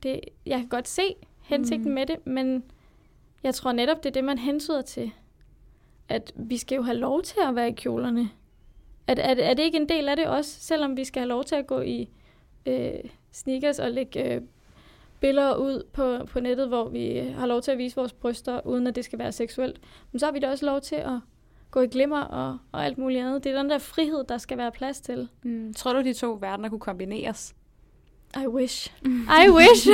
det, jeg kan godt se hensigten mm. med det, men jeg tror netop, det er det, man hensyder til at vi skal jo have lov til at være i kjolerne. At, at, er det ikke en del af det også, selvom vi skal have lov til at gå i øh, sneakers og lægge øh, billeder ud på, på nettet, hvor vi har lov til at vise vores bryster, uden at det skal være seksuelt. Men så har vi da også lov til at gå i glimmer og, og alt muligt andet. Det er den der frihed, der skal være plads til. Mm. Tror du, de to verdener kunne kombineres? I wish. I wish.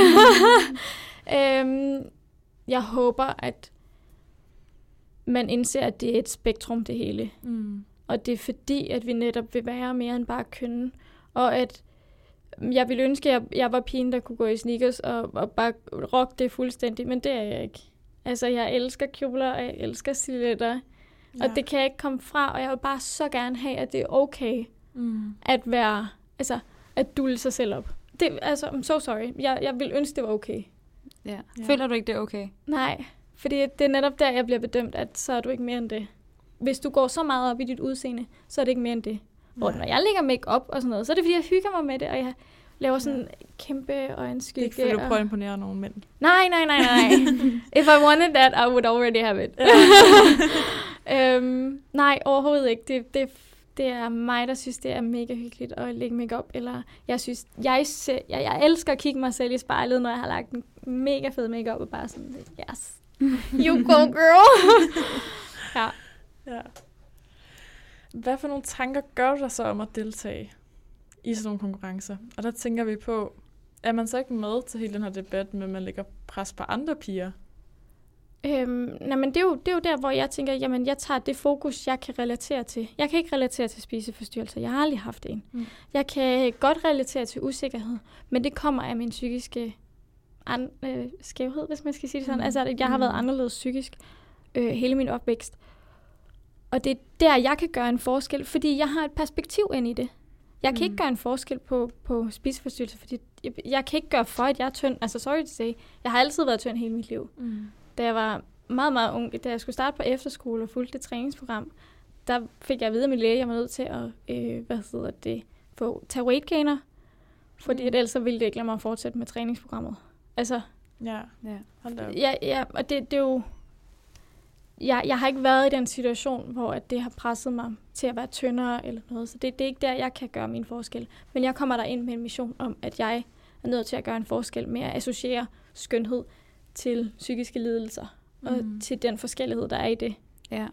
*laughs* øhm, jeg håber, at man indser, at det er et spektrum, det hele. Mm. Og det er fordi, at vi netop vil være mere end bare kønne. Og at jeg ville ønske, at jeg, var pigen, der kunne gå i sneakers og, og bare rock det fuldstændig, men det er jeg ikke. Altså, jeg elsker kjoler, og jeg elsker stiletter. Ja. Og det kan jeg ikke komme fra, og jeg vil bare så gerne have, at det er okay mm. at være, altså, at dulle sig selv op. Det, altså, I'm so sorry. Jeg, jeg vil ønske, det var okay. Ja. ja. Føler du ikke, det er okay? Nej. Fordi det er netop der, jeg bliver bedømt, at så er du ikke mere end det. Hvis du går så meget op i dit udseende, så er det ikke mere end det. Hvor når jeg lægger make op og sådan noget, så er det fordi, jeg hygger mig med det, og jeg laver sådan ja. kæmpe øjenskygge. Det er ikke fordi, du prøver at imponere nogen mænd. Nej, nej, nej, nej. *laughs* If I wanted that, I would already have it. um, *laughs* nej, overhovedet ikke. Det, det, det er mig, der synes, det er mega hyggeligt at lægge makeup. Eller jeg synes, jeg, jeg, jeg elsker at kigge mig selv i spejlet, når jeg har lagt en mega fed makeup og bare sådan, yes, *laughs* You go, girl! ja. ja. Hvad for nogle tanker gør du dig så om at deltage i sådan nogle konkurrencer? Og der tænker vi på, er man så ikke med til hele den her debat, med at man lægger pres på andre piger? Øhm, nej, men det er, jo, det er jo der, hvor jeg tænker, jamen jeg tager det fokus, jeg kan relatere til. Jeg kan ikke relatere til spiseforstyrrelser. Jeg har aldrig haft en. Mm. Jeg kan godt relatere til usikkerhed, men det kommer af min psykiske an, øh, skævhed, hvis man skal sige det sådan. Mm. Altså, jeg har mm. været anderledes psykisk øh, hele min opvækst. Og det er der, jeg kan gøre en forskel, fordi jeg har et perspektiv ind i det. Jeg kan mm. ikke gøre en forskel på, på spiseforstyrrelser, fordi jeg, jeg kan ikke gøre for, at jeg er tynd. Altså, sorry to say, jeg har altid været tynd hele mit liv. Mm. Da jeg var meget, meget ung, da jeg skulle starte på efterskole og fulgte det træningsprogram, der fik jeg at vide af min læge, at jeg var nødt til at øh, hvad hedder det, få, tage weight gainer, fordi mm. ellers så ville det ikke lade mig fortsætte med træningsprogrammet. Altså, ja, ja, hold da Ja, ja, og det, det er jo... Jeg, jeg har ikke været i den situation, hvor at det har presset mig til at være tyndere eller noget, så det, det er ikke der, jeg kan gøre min forskel. Men jeg kommer der ind med en mission om, at jeg er nødt til at gøre en forskel med at associere skønhed til psykiske lidelser, mm. og til den forskellighed, der er i det. Ja.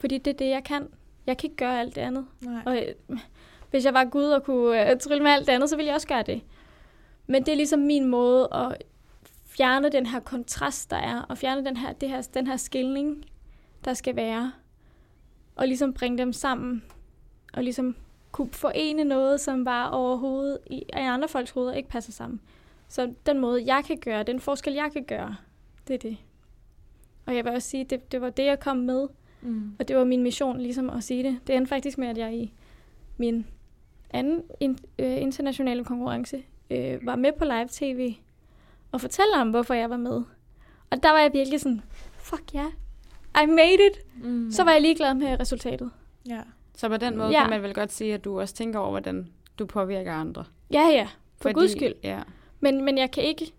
Fordi det er det, jeg kan. Jeg kan ikke gøre alt det andet. Nej. Og øh, hvis jeg var Gud og kunne uh, trylle med alt det andet, så ville jeg også gøre det. Men det er ligesom min måde at fjerne den her kontrast, der er, og fjerne den her, det her, den her skilning, der skal være, og ligesom bringe dem sammen, og ligesom kunne forene noget, som bare overhovedet i, i andre folks hoveder ikke passer sammen. Så den måde, jeg kan gøre, den forskel, jeg kan gøre, det er det. Og jeg vil også sige, det, det var det, jeg kom med. Mm. Og det var min mission, ligesom at sige det. Det endte faktisk med, at jeg i min anden in, øh, internationale konkurrence, øh, var med på live-tv og fortælle om, hvorfor jeg var med. Og der var jeg virkelig sådan, fuck ja, yeah, I made it. Mm. Så var jeg ligeglad med resultatet. Ja. Så på den måde ja. kan man vel godt sige, at du også tænker over, hvordan du påvirker andre. Ja, ja. For Fordi, guds skyld. Ja. Men, men jeg kan ikke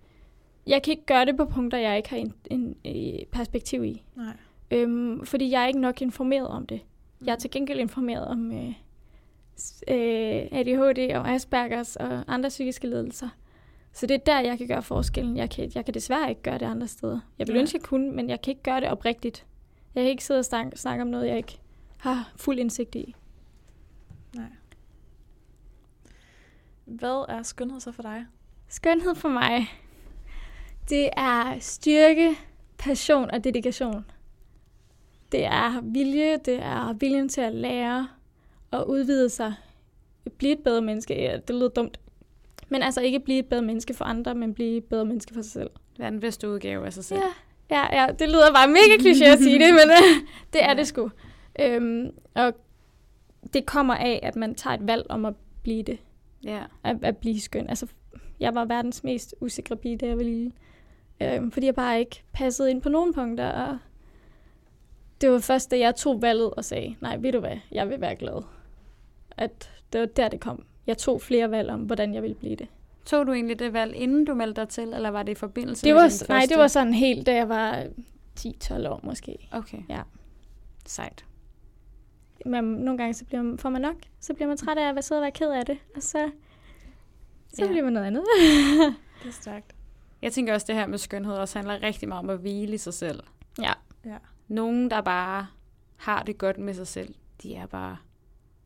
jeg kan ikke gøre det på punkter, jeg ikke har en, en, en perspektiv i. Nej. Øhm, fordi jeg er ikke nok informeret om det. Jeg er til gengæld informeret om øh, øh, ADHD og Aspergers og andre psykiske lidelser. Så det er der, jeg kan gøre forskellen. Jeg kan, jeg kan desværre ikke gøre det andre steder. Jeg vil ja. ønske, jeg kunne, men jeg kan ikke gøre det oprigtigt. Jeg kan ikke sidde og snakke, snakke om noget, jeg ikke har fuld indsigt i. Nej. Hvad er skønhed så for dig? Skønhed for mig, det er styrke, passion og dedikation. Det er vilje, det er viljen til at lære og udvide sig. Blive et bedre menneske. Ja, det lyder dumt. Men altså ikke blive et bedre menneske for andre, men blive et bedre menneske for sig selv. Være den bedste udgave af sig selv. Ja, ja, ja. det lyder bare mega kliché at sige det, men øh, det er ja. det sgu. Øhm, og det kommer af, at man tager et valg om at blive det. Ja. At, at blive skøn. Altså, jeg var verdens mest usikre pige, da jeg var lille. Øhm, fordi jeg bare ikke passede ind på nogle punkter, og det var først, da jeg tog valget og sagde, nej, ved du hvad, jeg vil være glad. At det var der, det kom. Jeg tog flere valg om, hvordan jeg ville blive det. Tog du egentlig det valg, inden du meldte dig til, eller var det i forbindelse det var, med din Nej, det var sådan helt, da jeg var 10-12 år måske. Okay. Ja. Sejt. Men nogle gange så bliver man, får man nok. Så bliver man træt af at sidde og være ked af det. Og så, så ja. bliver man noget andet. *laughs* det er stærkt. Jeg tænker også, det her med skønhed også handler rigtig meget om at hvile i sig selv. Ja. ja. Nogen, der bare har det godt med sig selv, de er bare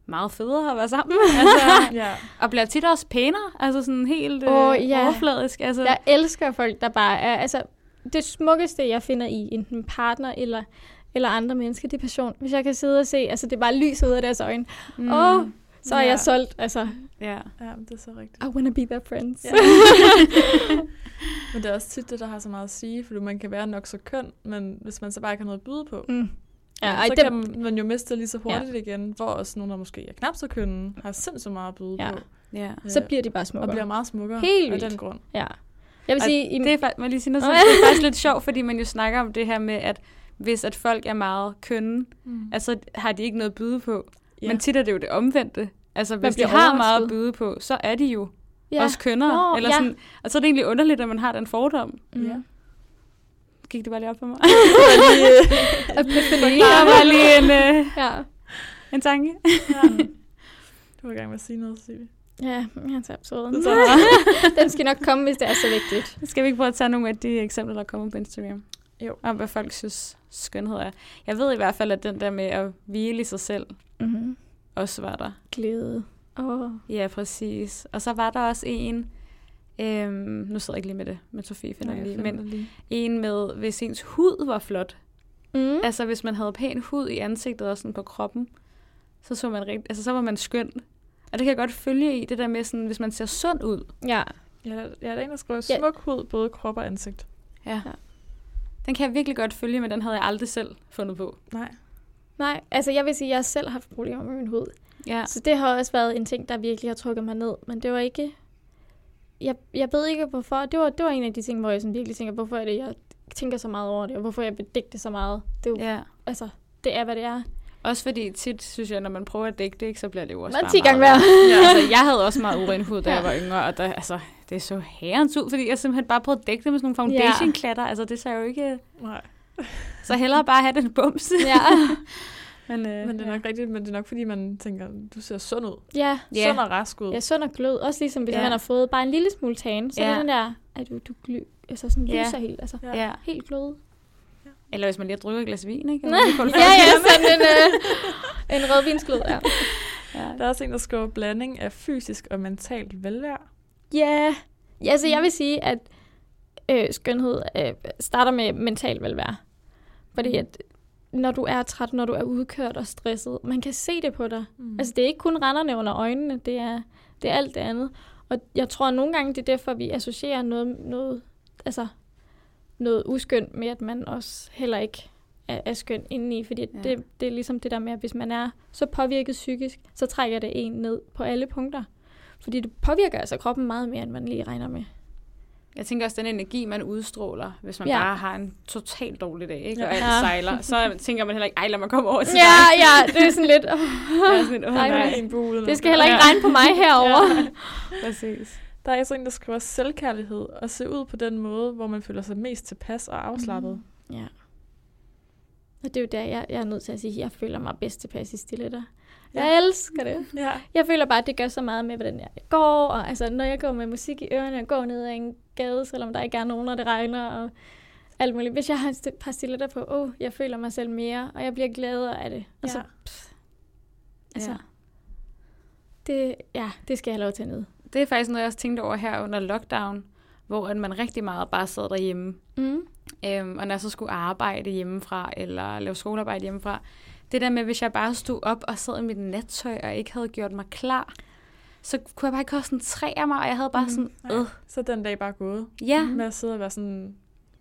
meget federe at være sammen *laughs* altså, *laughs* ja. Og bliver tit også pænere, altså sådan helt oh, ja. overfladisk. Altså. Jeg elsker folk, der bare er, altså det smukkeste, jeg finder i enten partner eller, eller andre mennesker, det er passion. Hvis jeg kan sidde og se, altså det er bare lys ud af deres øjne. Mm. Oh, så er ja. jeg solgt, altså. Ja. ja, det er så rigtigt. I wanna be their friends. Ja. *laughs* men det er også tit det, der har så meget at sige, for man kan være nok så køn, men hvis man så bare ikke har noget at byde på, mm. Ja, ej, så det... kan man jo miste lige så hurtigt ja. igen, hvor også nogle, der måske er knap så kønne, har sindssygt meget at byde ja. på. Ja. Øh, så bliver de bare smukkere. Og bliver meget smukkere Helt af den grund. Ja. Jeg vil sige, i... det er, faktisk, lige sige noget, så det er *laughs* faktisk lidt sjovt, fordi man jo snakker om det her med, at hvis at folk er meget kønne, mm. altså har de ikke noget at byde på. Ja. Men tit er det jo det omvendte. Altså hvis de har meget at byde på, så er de jo ja. også kønnere. Nå, eller sådan, ja. Og så er det egentlig underligt, at man har den fordom. Mm. Ja gik det bare lige op for mig. *laughs* Epiphany. Der var lige *laughs* en, uh, ja. en tanke. ja. Du var i gang med at sige noget, Sivi. Ja, jeg tager tråden. *laughs* Den skal nok komme, hvis det er så vigtigt. Skal vi ikke prøve at tage nogle af de eksempler, der kommer på Instagram? Jo. Om hvad folk synes, skønhed er. Jeg ved i hvert fald, at den der med at hvile i sig selv, mm-hmm. også var der. Glæde. Oh. Ja, præcis. Og så var der også en, Øhm, nu sidder jeg ikke lige med det, men Sofie finder Nej, lige. Men lige. en med, hvis ens hud var flot. Mm. Altså hvis man havde pæn hud i ansigtet og sådan på kroppen, så så man rigtig, altså så var man skøn. Og det kan jeg godt følge i, det der med sådan, hvis man ser sund ud. Ja. Ja, der er en, der skriver smuk ja. hud, både krop og ansigt. Ja. ja. Den kan jeg virkelig godt følge, men den havde jeg aldrig selv fundet på. Nej. Nej, altså jeg vil sige, at jeg selv har haft problemer med min hud. Ja. Så det har også været en ting, der virkelig har trukket mig ned. Men det var ikke jeg, jeg ved ikke hvorfor. Det var, det var en af de ting, hvor jeg sådan virkelig tænker, hvorfor er det, jeg tænker så meget over det, og hvorfor jeg det så meget. Det er jo, ja. altså, det er, hvad det er. Også fordi tit, synes jeg, når man prøver at dække det, så bliver det jo også man bare 10 gange værd. ja, altså, *laughs* jeg havde også meget uren hud, da ja. jeg var yngre, og der, altså, det så herrens ud, fordi jeg simpelthen bare prøvede at dække det med sådan nogle foundation-klatter. Ja. Altså, det ser jo ikke... Nej. Så hellere bare have den bums. ja. *laughs* Men, øh, men det er nok ja. rigtigt, men det er nok fordi, man tænker, du ser sund ud. Ja. Sund og rask ud. Ja, sund og glød. Også ligesom hvis ja. man har fået bare en lille smule tan, så ja. er det den der, at du, du gly, altså sådan ja. lyser helt, altså ja. helt glød. Ja. Eller hvis man lige har drukket et glas vin, ikke? *laughs* Nej. ja, ja, sådan en, øh, en rødvinsglød, ja. ja. Der er også en, der skriver blanding af fysisk og mentalt velvære. Ja, ja altså jeg vil sige, at øh, skønhed øh, starter med mental velvære. Fordi mm. at når du er træt, når du er udkørt og stresset. Man kan se det på dig. Mm. Altså, det er ikke kun renderne under øjnene, det er, det er alt det andet. Og jeg tror, at nogle gange, det er derfor, vi associerer noget, noget, altså, noget uskyndt med, at man også heller ikke er, er skøn indeni, fordi Ja. det, det er ligesom det der med, at hvis man er så påvirket psykisk, så trækker det en ned på alle punkter. Fordi det påvirker altså kroppen meget mere, end man lige regner med. Jeg tænker også, den energi, man udstråler, hvis man Ja. ja. bare har en totalt dårlig dag, ikke? Ja. og alt Ja. sejler, så tænker man heller ikke, ej, lad mig komme over til Ja, ja, det er sådan lidt... Oh, dig. Ja, sådan, oh, Ej, nej. en bule. det skal heller ikke Ja. regne på mig *laughs* herover. Ja. Præcis. Der er altså en, der skriver selvkærlighed og se ud på den måde, hvor man føler sig mest tilpas og afslappet. Mm. Ja. Og det er jo der, jeg, jeg er nødt til at sige, at jeg føler mig bedst tilpas i stilletter. Jeg elsker det. Ja. Jeg føler bare, at det gør så meget med, hvordan jeg går. Og altså, når jeg går med musik i ørerne og går ned ad en gade, selvom der ikke er nogen, og det regner og alt muligt. Hvis jeg har et par stiletter på, åh, oh, jeg føler mig selv mere, og jeg bliver gladere af det. Og så, Ja. pff, altså, Ja. det, ja, det skal jeg have lov til at nyde. Det er faktisk noget, jeg også tænkte over her under lockdown, hvor at man rigtig meget bare sad derhjemme. Mm. Øhm, og når jeg så skulle arbejde hjemmefra, eller lave skolearbejde hjemmefra, det der med, hvis jeg bare stod op og sad i mit nattøj, og ikke havde gjort mig klar, så kunne jeg bare ikke koncentrere mig, og jeg havde bare Mhm. sådan, øh, Så den dag bare gået. ja, Med at sidde og være sådan,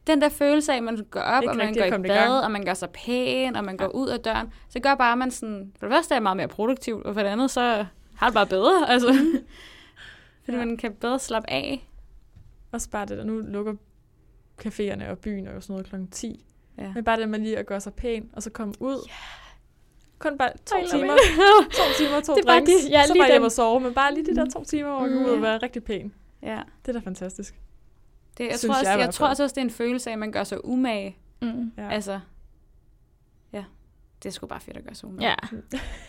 den der følelse af, at man går op, og man går i bad, og man gør sig pæn, og man går ud af døren, så gør bare, at man sådan, for det første er jeg meget mere produktiv, og for det andet, så har det bare bedre, altså. Fordi Ja. man kan bedre slappe af. også bare det der, nu lukker caféerne og byen og sådan noget klokken 10. Ja. Men bare det med lige at gøre sig pæn, og så komme ud. Ja. Kun bare to Ej, timer, to timer, to Det er bare drinks, det- ja, så lige bare hjem den- og sove. Men bare lige de der to timer, hvor kan gå ud og Mm. være rigtig pæn. ja. Det er da fantastisk. Det, jeg, Synes tror også, jeg jeg, jeg tror også, det er en følelse af, at man gør sig umage. Mm. Ja. Ja. Altså, ja, det er sgu bare fedt at gøre sig umage. Ja.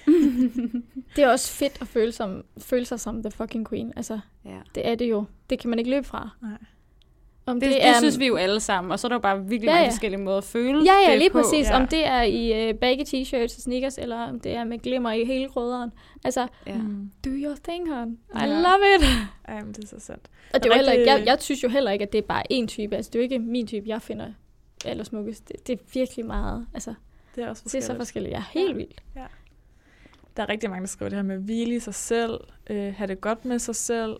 *laughs* det er også fedt at føle, som, føle sig som the fucking queen. Altså, ja. det er det jo. Det kan man ikke løbe fra. Nej. Om Det, det, er, det synes vi jo alle sammen, og så er der jo bare virkelig Ja, mange ja. forskellige måder at føle Ja, ja, det lige på. præcis. Ja. Om det er i uh, baggy t-shirts og sneakers, eller om det er med glimmer i hele krydderen. Altså, Ja. Mm. do your thing, hon. I Ja. love it. Ej, men det er så sandt. Og det er heller ikke, jeg, jeg synes jo heller ikke, at det er bare én type. Altså, det er jo ikke min type, jeg finder allersmukkest. Det, det er virkelig meget. Altså, Det er også det er så forskelligt. forskelligt. Jeg er helt Ja. vildt. Der er rigtig mange, der skriver det her med at hvile i sig selv, øh, have det godt med sig selv,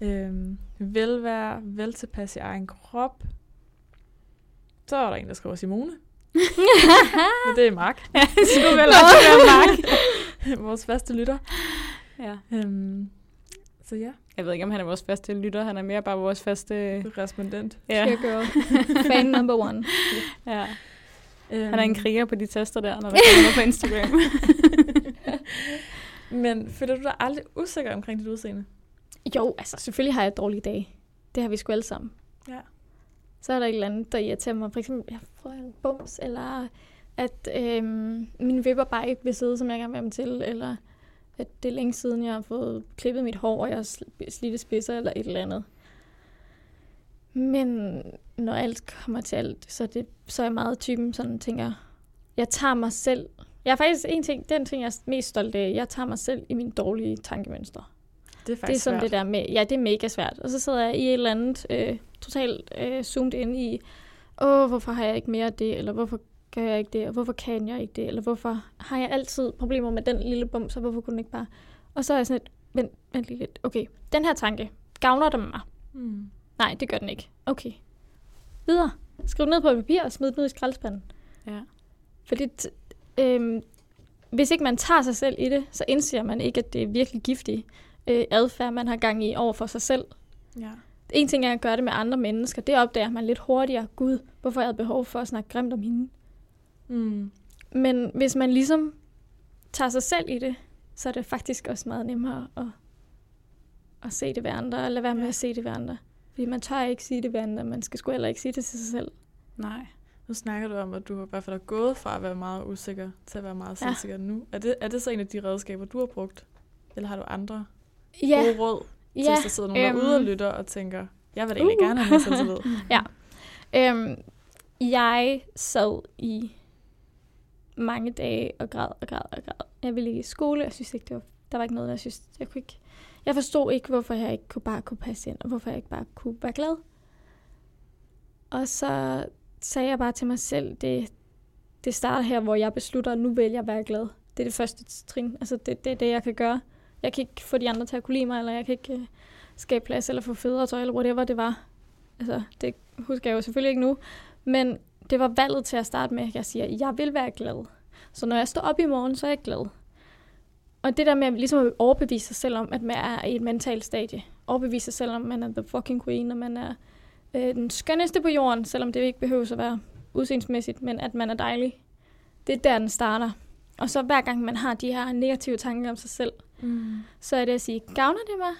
øh, velvære, vel tilpas i egen krop. Så er der en, der skriver Simone. Men det er Mark, Ja, det *laughs* skulle vel også være Mark. *laughs* vores faste lytter. Ja. Øhm, så ja, Jeg ved ikke, om han er vores faste lytter. Han er mere bare vores faste... respondent. Ja. Girl. Fan number one. *laughs* ja. Øhm, Han er en kriger på de tester der, når der kommer på Instagram. Men føler du dig aldrig usikker omkring dit udseende? Jo, altså selvfølgelig har jeg dårlige dage. Det har vi sgu alle sammen. Ja. Så er der et eller andet, der irriterer mig. For eksempel, jeg får en bums, eller at øhm, min vipper bare ikke vil sidde, som jeg gerne vil have dem til, eller at det er længe siden, jeg har fået klippet mit hår, og jeg har sl- slidte spidser, eller et eller andet. Men når alt kommer til alt, så er, det, så er jeg meget typen, sådan tænker, jeg tager mig selv. Jeg er faktisk en ting, den ting, jeg er mest stolt af, jeg tager mig selv i mine dårlige tankemønstre. Det er Det er faktisk sådan svært. det der med, ja, det er mega svært. Og så sidder jeg i et eller andet øh, totalt øh, zoomet ind i, åh, hvorfor har jeg ikke mere af det, eller hvorfor gør jeg ikke det, og hvorfor kan jeg ikke det, eller hvorfor har jeg altid problemer med den lille bum, så hvorfor kunne den ikke bare... Og så er jeg sådan lidt, vent, vent lige lidt, okay, den her tanke, gavner den mig? Mm. Nej, det gør den ikke. Okay. Videre. Skriv ned på et papir og smid det ned i skraldespanden. ja. Fordi øhm, hvis ikke man tager sig selv i det, så indser man ikke, at det er virkelig giftig øh, adfærd, man har gang i over for sig selv. Ja. En ting er at gøre det med andre mennesker. Det opdager man lidt hurtigere. Gud, hvorfor jeg havde behov for at snakke grimt om hende. Mm. Men hvis man ligesom tager sig selv i det, så er det faktisk også meget nemmere at, at se det ved andre, og lade være med Ja. at se det ved andre. Fordi man tør ikke sige det ved andre, man skal sgu heller ikke sige det til sig selv. Nej. Nu snakker du om, at du i hvert fald er gået fra at være meget usikker til at være meget Ja. selvsikker nu. Er det, er det så en af de redskaber, du har brugt? Eller har du andre Ja, gode råd til, ja. hvis der sidder nogen øhm. derude og lytter og tænker, jeg vil da egentlig Uh. gerne have mere selvtillid. *laughs* Øhm, jeg sad i mange dage og græd og græd og græd. Jeg ville ikke i skole, jeg synes ikke, det var, der var ikke noget, jeg synes, jeg kunne ikke, jeg forstod ikke, hvorfor jeg ikke kunne bare kunne passe ind, og hvorfor jeg ikke bare kunne være glad. Og så sagde jeg bare til mig selv, det, det starter her, hvor jeg beslutter, at nu vil jeg være glad. Det er det første trin. Altså, det, det er det, jeg kan gøre. Jeg kan ikke få de andre til at kunne lide mig, eller jeg kan ikke øh, skabe plads, eller få federe tøj, eller whatever det var. Altså, det husker jeg jo selvfølgelig ikke nu. Men det var valget til at starte med, at jeg siger, jeg vil være glad. Så når jeg står op i morgen, så er jeg glad. Og det der med ligesom at overbevise sig selv om, at man er i et mentalt stadie. Overbevise sig selv om, at man er the fucking queen, og man er øh, den skønneste på jorden, selvom det ikke behøver at være udseendsmæssigt, men at man er dejlig. Det er der, den starter. Og så hver gang man har de her negative tanker om sig selv, mm. så er det at sige, gavner det mig?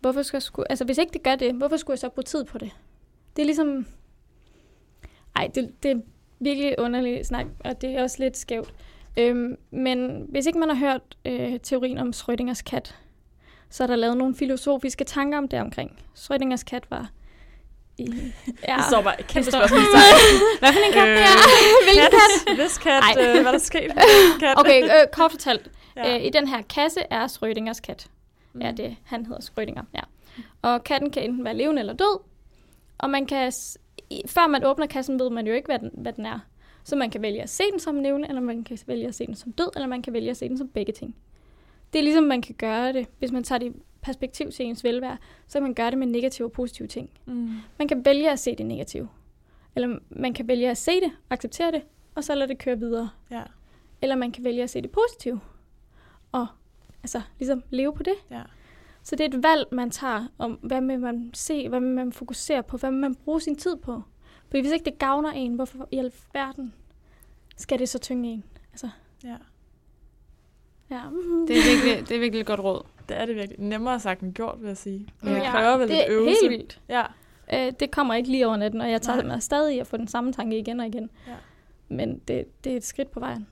Hvorfor skal jeg skulle, altså hvis ikke det gør det, hvorfor skulle jeg så bruge tid på det? Det er ligesom, ej, det, det er virkelig underligt snak, og det er også lidt skævt. Øhm, men hvis ikke man har hørt øh, teorien om Schrödingers kat, så er der lavet nogle filosofiske tanker om det omkring. Schrödingers kat var i... *laughs* Ja. Bare et kæmpe spørgsmålstegn. *laughs* Hvad for en kat? Øh, ja. *laughs* Hvilken kat? Hvis kat? Øh, hvad der sket? Kat? Okay, øh, kort fortalt. Ja. Øh, I den her kasse er Schrödingers kat. Mm. Ja, det, han hedder Schrödinger. Ja. Og katten kan enten være levende eller død. Og man kan, før man åbner kassen, ved man jo ikke, hvad den, hvad den er. Så man kan vælge at se den som levende, eller man kan vælge at se den som død, eller man kan vælge at se den som begge ting. Det er ligesom, man kan gøre det, hvis man tager det perspektiv til ens velvære, så kan man gøre det med negative og positive ting. Mm. Man kan vælge at se det negative. Eller man kan vælge at se det, acceptere det, og så lade det køre videre. Ja. Eller man kan vælge at se det positive, og altså ligesom leve på det. Ja. Så det er et valg, man tager om, hvad vil man se, hvad vil man fokusere på, hvad vil man bruge sin tid på. Fordi hvis ikke det gavner en, hvorfor i alverden skal det så tynge en? Altså. Ja. Ja. Det er virkelig, det er virkelig et godt råd. Det er det virkelig. Nemmere sagt end gjort, vil jeg sige. Men ja, kræver vel det er øvelse. helt vildt. Ja. Øh, det kommer ikke lige over natten, og jeg tager mig stadig at få den samme tanke igen og igen. Ja. Men det, det er et skridt på vejen.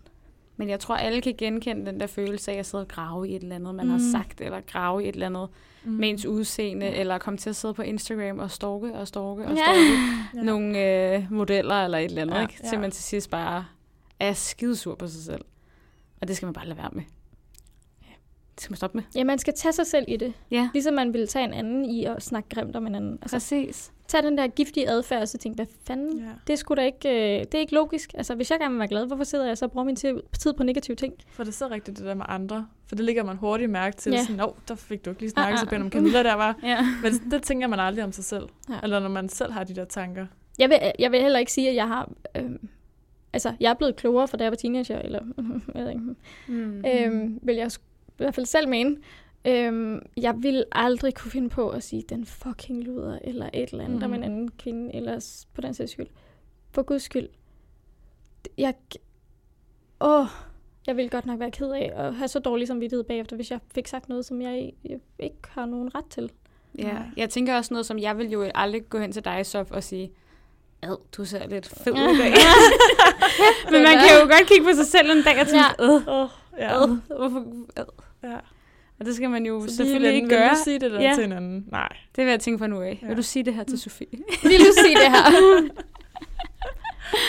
Men jeg tror, alle kan genkende den der følelse af at sidde og grave i et eller andet, man mm. har sagt, eller grave i et eller andet mm. med ens udseende, eller komme til at sidde på Instagram og stalke og stalke og stalke *laughs* ja. nogle øh, modeller eller et eller andet, ja. ikke? til ja. man til sidst bare er skidesur på sig selv. Og det skal man bare lade være med. Det skal man stoppe med. Ja, man skal tage sig selv i det. Ja. Ligesom man vil tage en anden i at snakke grimt om en anden. Altså, Præcis. Tag den der giftige adfærd, og så tænke, hvad fanden? Ja. Det er sgu da ikke, øh, det er ikke logisk. Altså, hvis jeg gerne vil være glad, hvorfor sidder jeg så og bruger min tid på negative ting? For det er så rigtigt, det der med andre. For det ligger man hurtigt mærke til. Ja. Sådan, oh, der fik du ikke lige snakket ah, ah. så om Camilla der var. ja. Men det, det tænker man aldrig om sig selv. Ja. Eller når man selv har de der tanker. Jeg vil, jeg vil heller ikke sige, at jeg har... Øh, altså, jeg er blevet klogere, fra da jeg var teenager, eller *laughs* jeg ved ikke. Mm. Øhm, vil jeg i hvert fald selv mene. Øhm, jeg vil aldrig kunne finde på at sige, den fucking luder, eller et eller andet, mm. med en anden kvinde, eller på den sags skyld. For guds skyld. Jeg, åh, jeg vil godt nok være ked af at have så dårlig samvittighed bagefter, hvis jeg fik sagt noget, som jeg, jeg ikke har nogen ret til. Ja, jeg tænker også noget, som jeg vil jo aldrig gå hen til dig, Sof, og sige, ad, du ser lidt fed ud i dag. *laughs* Men man kan jo godt kigge på sig selv en dag og tænke, ja. øh, ja. øh, hvorfor, øh. Ja. Og det skal man jo så selvfølgelig ikke gøre. Vil du sige det der ja. til hinanden? Nej. Det vil jeg tænke for nu af. Ja. Vil du sige det her til Sofie? *laughs* vil du sige det her? *laughs*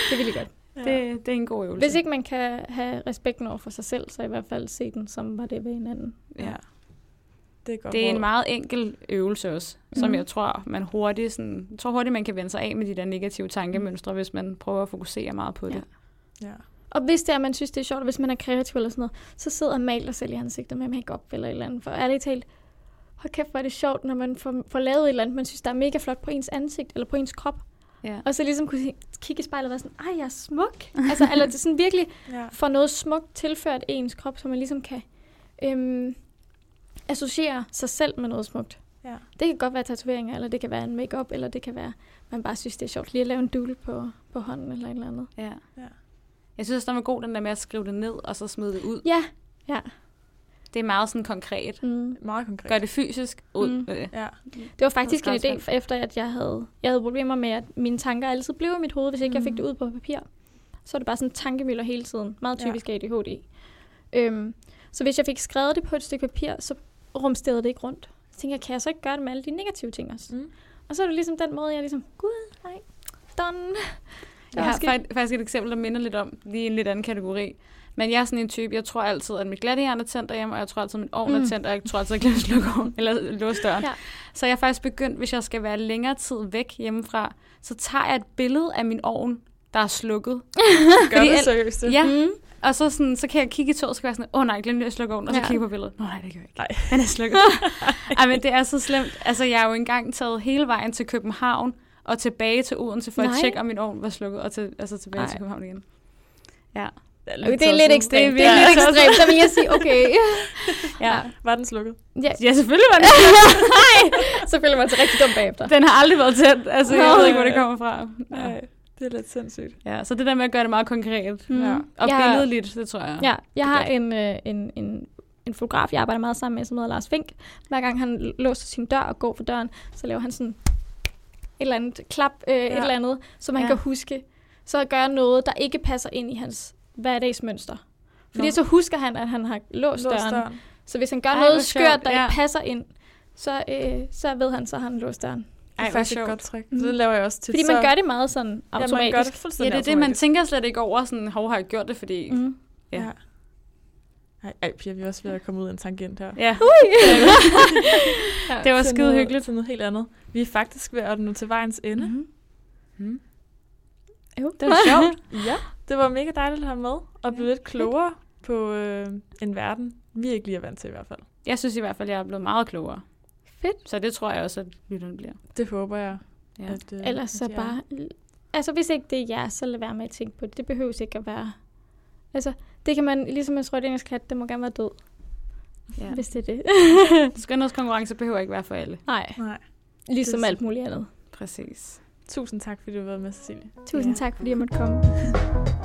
det vil jeg godt. Ja. Det, det er en god øvelse. Hvis ikke man kan have respekt over for sig selv, så i hvert fald se den, som var det ved hinanden. Ja. Det er, godt det er en meget enkel øvelse også, mm. som jeg tror, man hurtigt, sådan, jeg tror hurtigt, man kan vende sig af med de der negative tankemønstre, hvis man prøver at fokusere meget på ja. det. Ja. Og hvis det er, man synes, det er sjovt, hvis man er kreativ eller sådan noget, så sidder og maler selv i ansigtet med makeup eller et eller andet. For ærligt talt, hold kæft, hvor er det sjovt, når man får, får lavet et eller andet, man synes, der er mega flot på ens ansigt eller på ens krop. Ja. Og så ligesom kunne kigge i spejlet og være sådan, ej, jeg er smuk. altså, eller det sådan virkelig *laughs* ja. få noget smukt tilført ens krop, så man ligesom kan øhm, associere sig selv med noget smukt. Ja. Det kan godt være tatoveringer, eller det kan være en makeup, eller det kan være, man bare synes, det er sjovt lige at lave en dul på, på hånden eller et eller andet. Ja. ja. Jeg synes også, det var god, den der med at skrive det ned, og så smide det ud. Ja, ja. Det er meget sådan konkret. Mm. Meget konkret. Gør det fysisk ud. Mm. Ja. Det var faktisk det en idé, for efter at jeg havde, jeg havde problemer med, at mine tanker altid blev i mit hoved, hvis ikke mm. jeg fik mm. det ud på papir. Så er det bare sådan tankemøller hele tiden. Meget typisk ja. ADHD. Øhm, så hvis jeg fik skrevet det på et stykke papir, så rumsterede det ikke rundt. Så tænkte jeg, kan jeg så ikke gøre det med alle de negative ting også? Mm. Og så er det ligesom den måde, jeg ligesom, gud, nej, done. Jeg har faktisk et eksempel, der minder lidt om, lige en lidt anden kategori. Men jeg er sådan en type, jeg tror altid, at mit glattehjern er tændt derhjemme, og jeg tror altid, at min ovn er mm. tændt, og jeg tror altid, at jeg glemmer *laughs* slukke ovn, eller låse døren. Ja. Så jeg er faktisk begyndt, hvis jeg skal være længere tid væk hjemmefra, så tager jeg et billede af min ovn, der er slukket. *laughs* Gør det seriøst? Ja, mm. Og så, sådan, så kan jeg kigge i toget, og så kan jeg sådan, åh oh, nej, glem at slukke ovnen, og så ja. kigge på billedet. Nå nej, det gør jeg ikke. Nej. Den er slukket. *laughs* Ej, men det er så slemt. Altså, jeg har jo engang taget hele vejen til København, og tilbage til Odense for Nej. at tjekke, om min ovn var slukket, og til, altså tilbage Nej. til København igen. Ja. Det er Okay, det er lidt ekstremt. Det er virkelig lidt ekstremt, så vil jeg sige, okay. *laughs* ja. Var den slukket? Ja, Ja, selvfølgelig var det. så føler man sig rigtig dum bagefter. Den har aldrig været tændt. Altså, jeg Nå. ved ikke, hvor det kommer fra. Ja. Nej, det er lidt sindssygt. ja. Så det der med at gøre det meget konkret. Mm. Ja. Og Jeg billedligt, det tror jeg. Ja, jeg har en, øh, en, en, en fotograf, jeg arbejder meget sammen med, som hedder Lars Fink. Hver gang han låser sin dør og går for døren, så laver han sådan eller andet klap, øh, ja. et eller andet, som han Ja. kan huske. Så gør jeg noget, der ikke passer ind i hans hverdagsmønster. Fordi Nå. så husker han, at han har låst, Lås døren. døren. Så hvis han gør Ej, noget skørt, der ja. ikke passer ind, så, øh, så ved han, så har han låst døren. Det Ej, er hvor faktisk et godt trick. Mm. Så det laver jeg også til. Fordi så, man gør det meget sådan Ja, automatisk. man gør det Ja, fuldstændig det er det, man tænker slet ikke over, sådan, hov, har jeg gjort det, fordi... Mm. Ja. Ja. Ej, ej, Pia, vi er også ved at komme ud af en tangent her. Ja, *laughs* Ja. *laughs* det var skide noget- hyggeligt. Til noget helt andet. Vi er faktisk ved at nå til vejens ende. Mm. Mm. Jo. Det *laughs* var sjovt. Ja, det var mega dejligt at have med, og blive lidt klogere på øh, en verden, vi ikke lige er vant til i hvert fald. Jeg synes i hvert fald, jeg er blevet meget klogere. Fedt. Så det tror jeg også, at lytterne bliver. Det håber jeg. Ja. At, øh, Ellers så at bare... Altså, hvis ikke det er jer, så lad være med at tænke på det. Det behøver ikke at være... Altså, det kan man, ligesom en Schrödingers kat, det må gerne være død, ja. *laughs* hvis det er det. *laughs* Skønhedskonkurrence behøver ikke være for alle. Nej, Nej. ligesom alt muligt andet. Præcis. Tusind tak, fordi du har været med, Cecilie. Tusind Ja. tak, fordi jeg måtte komme. *laughs*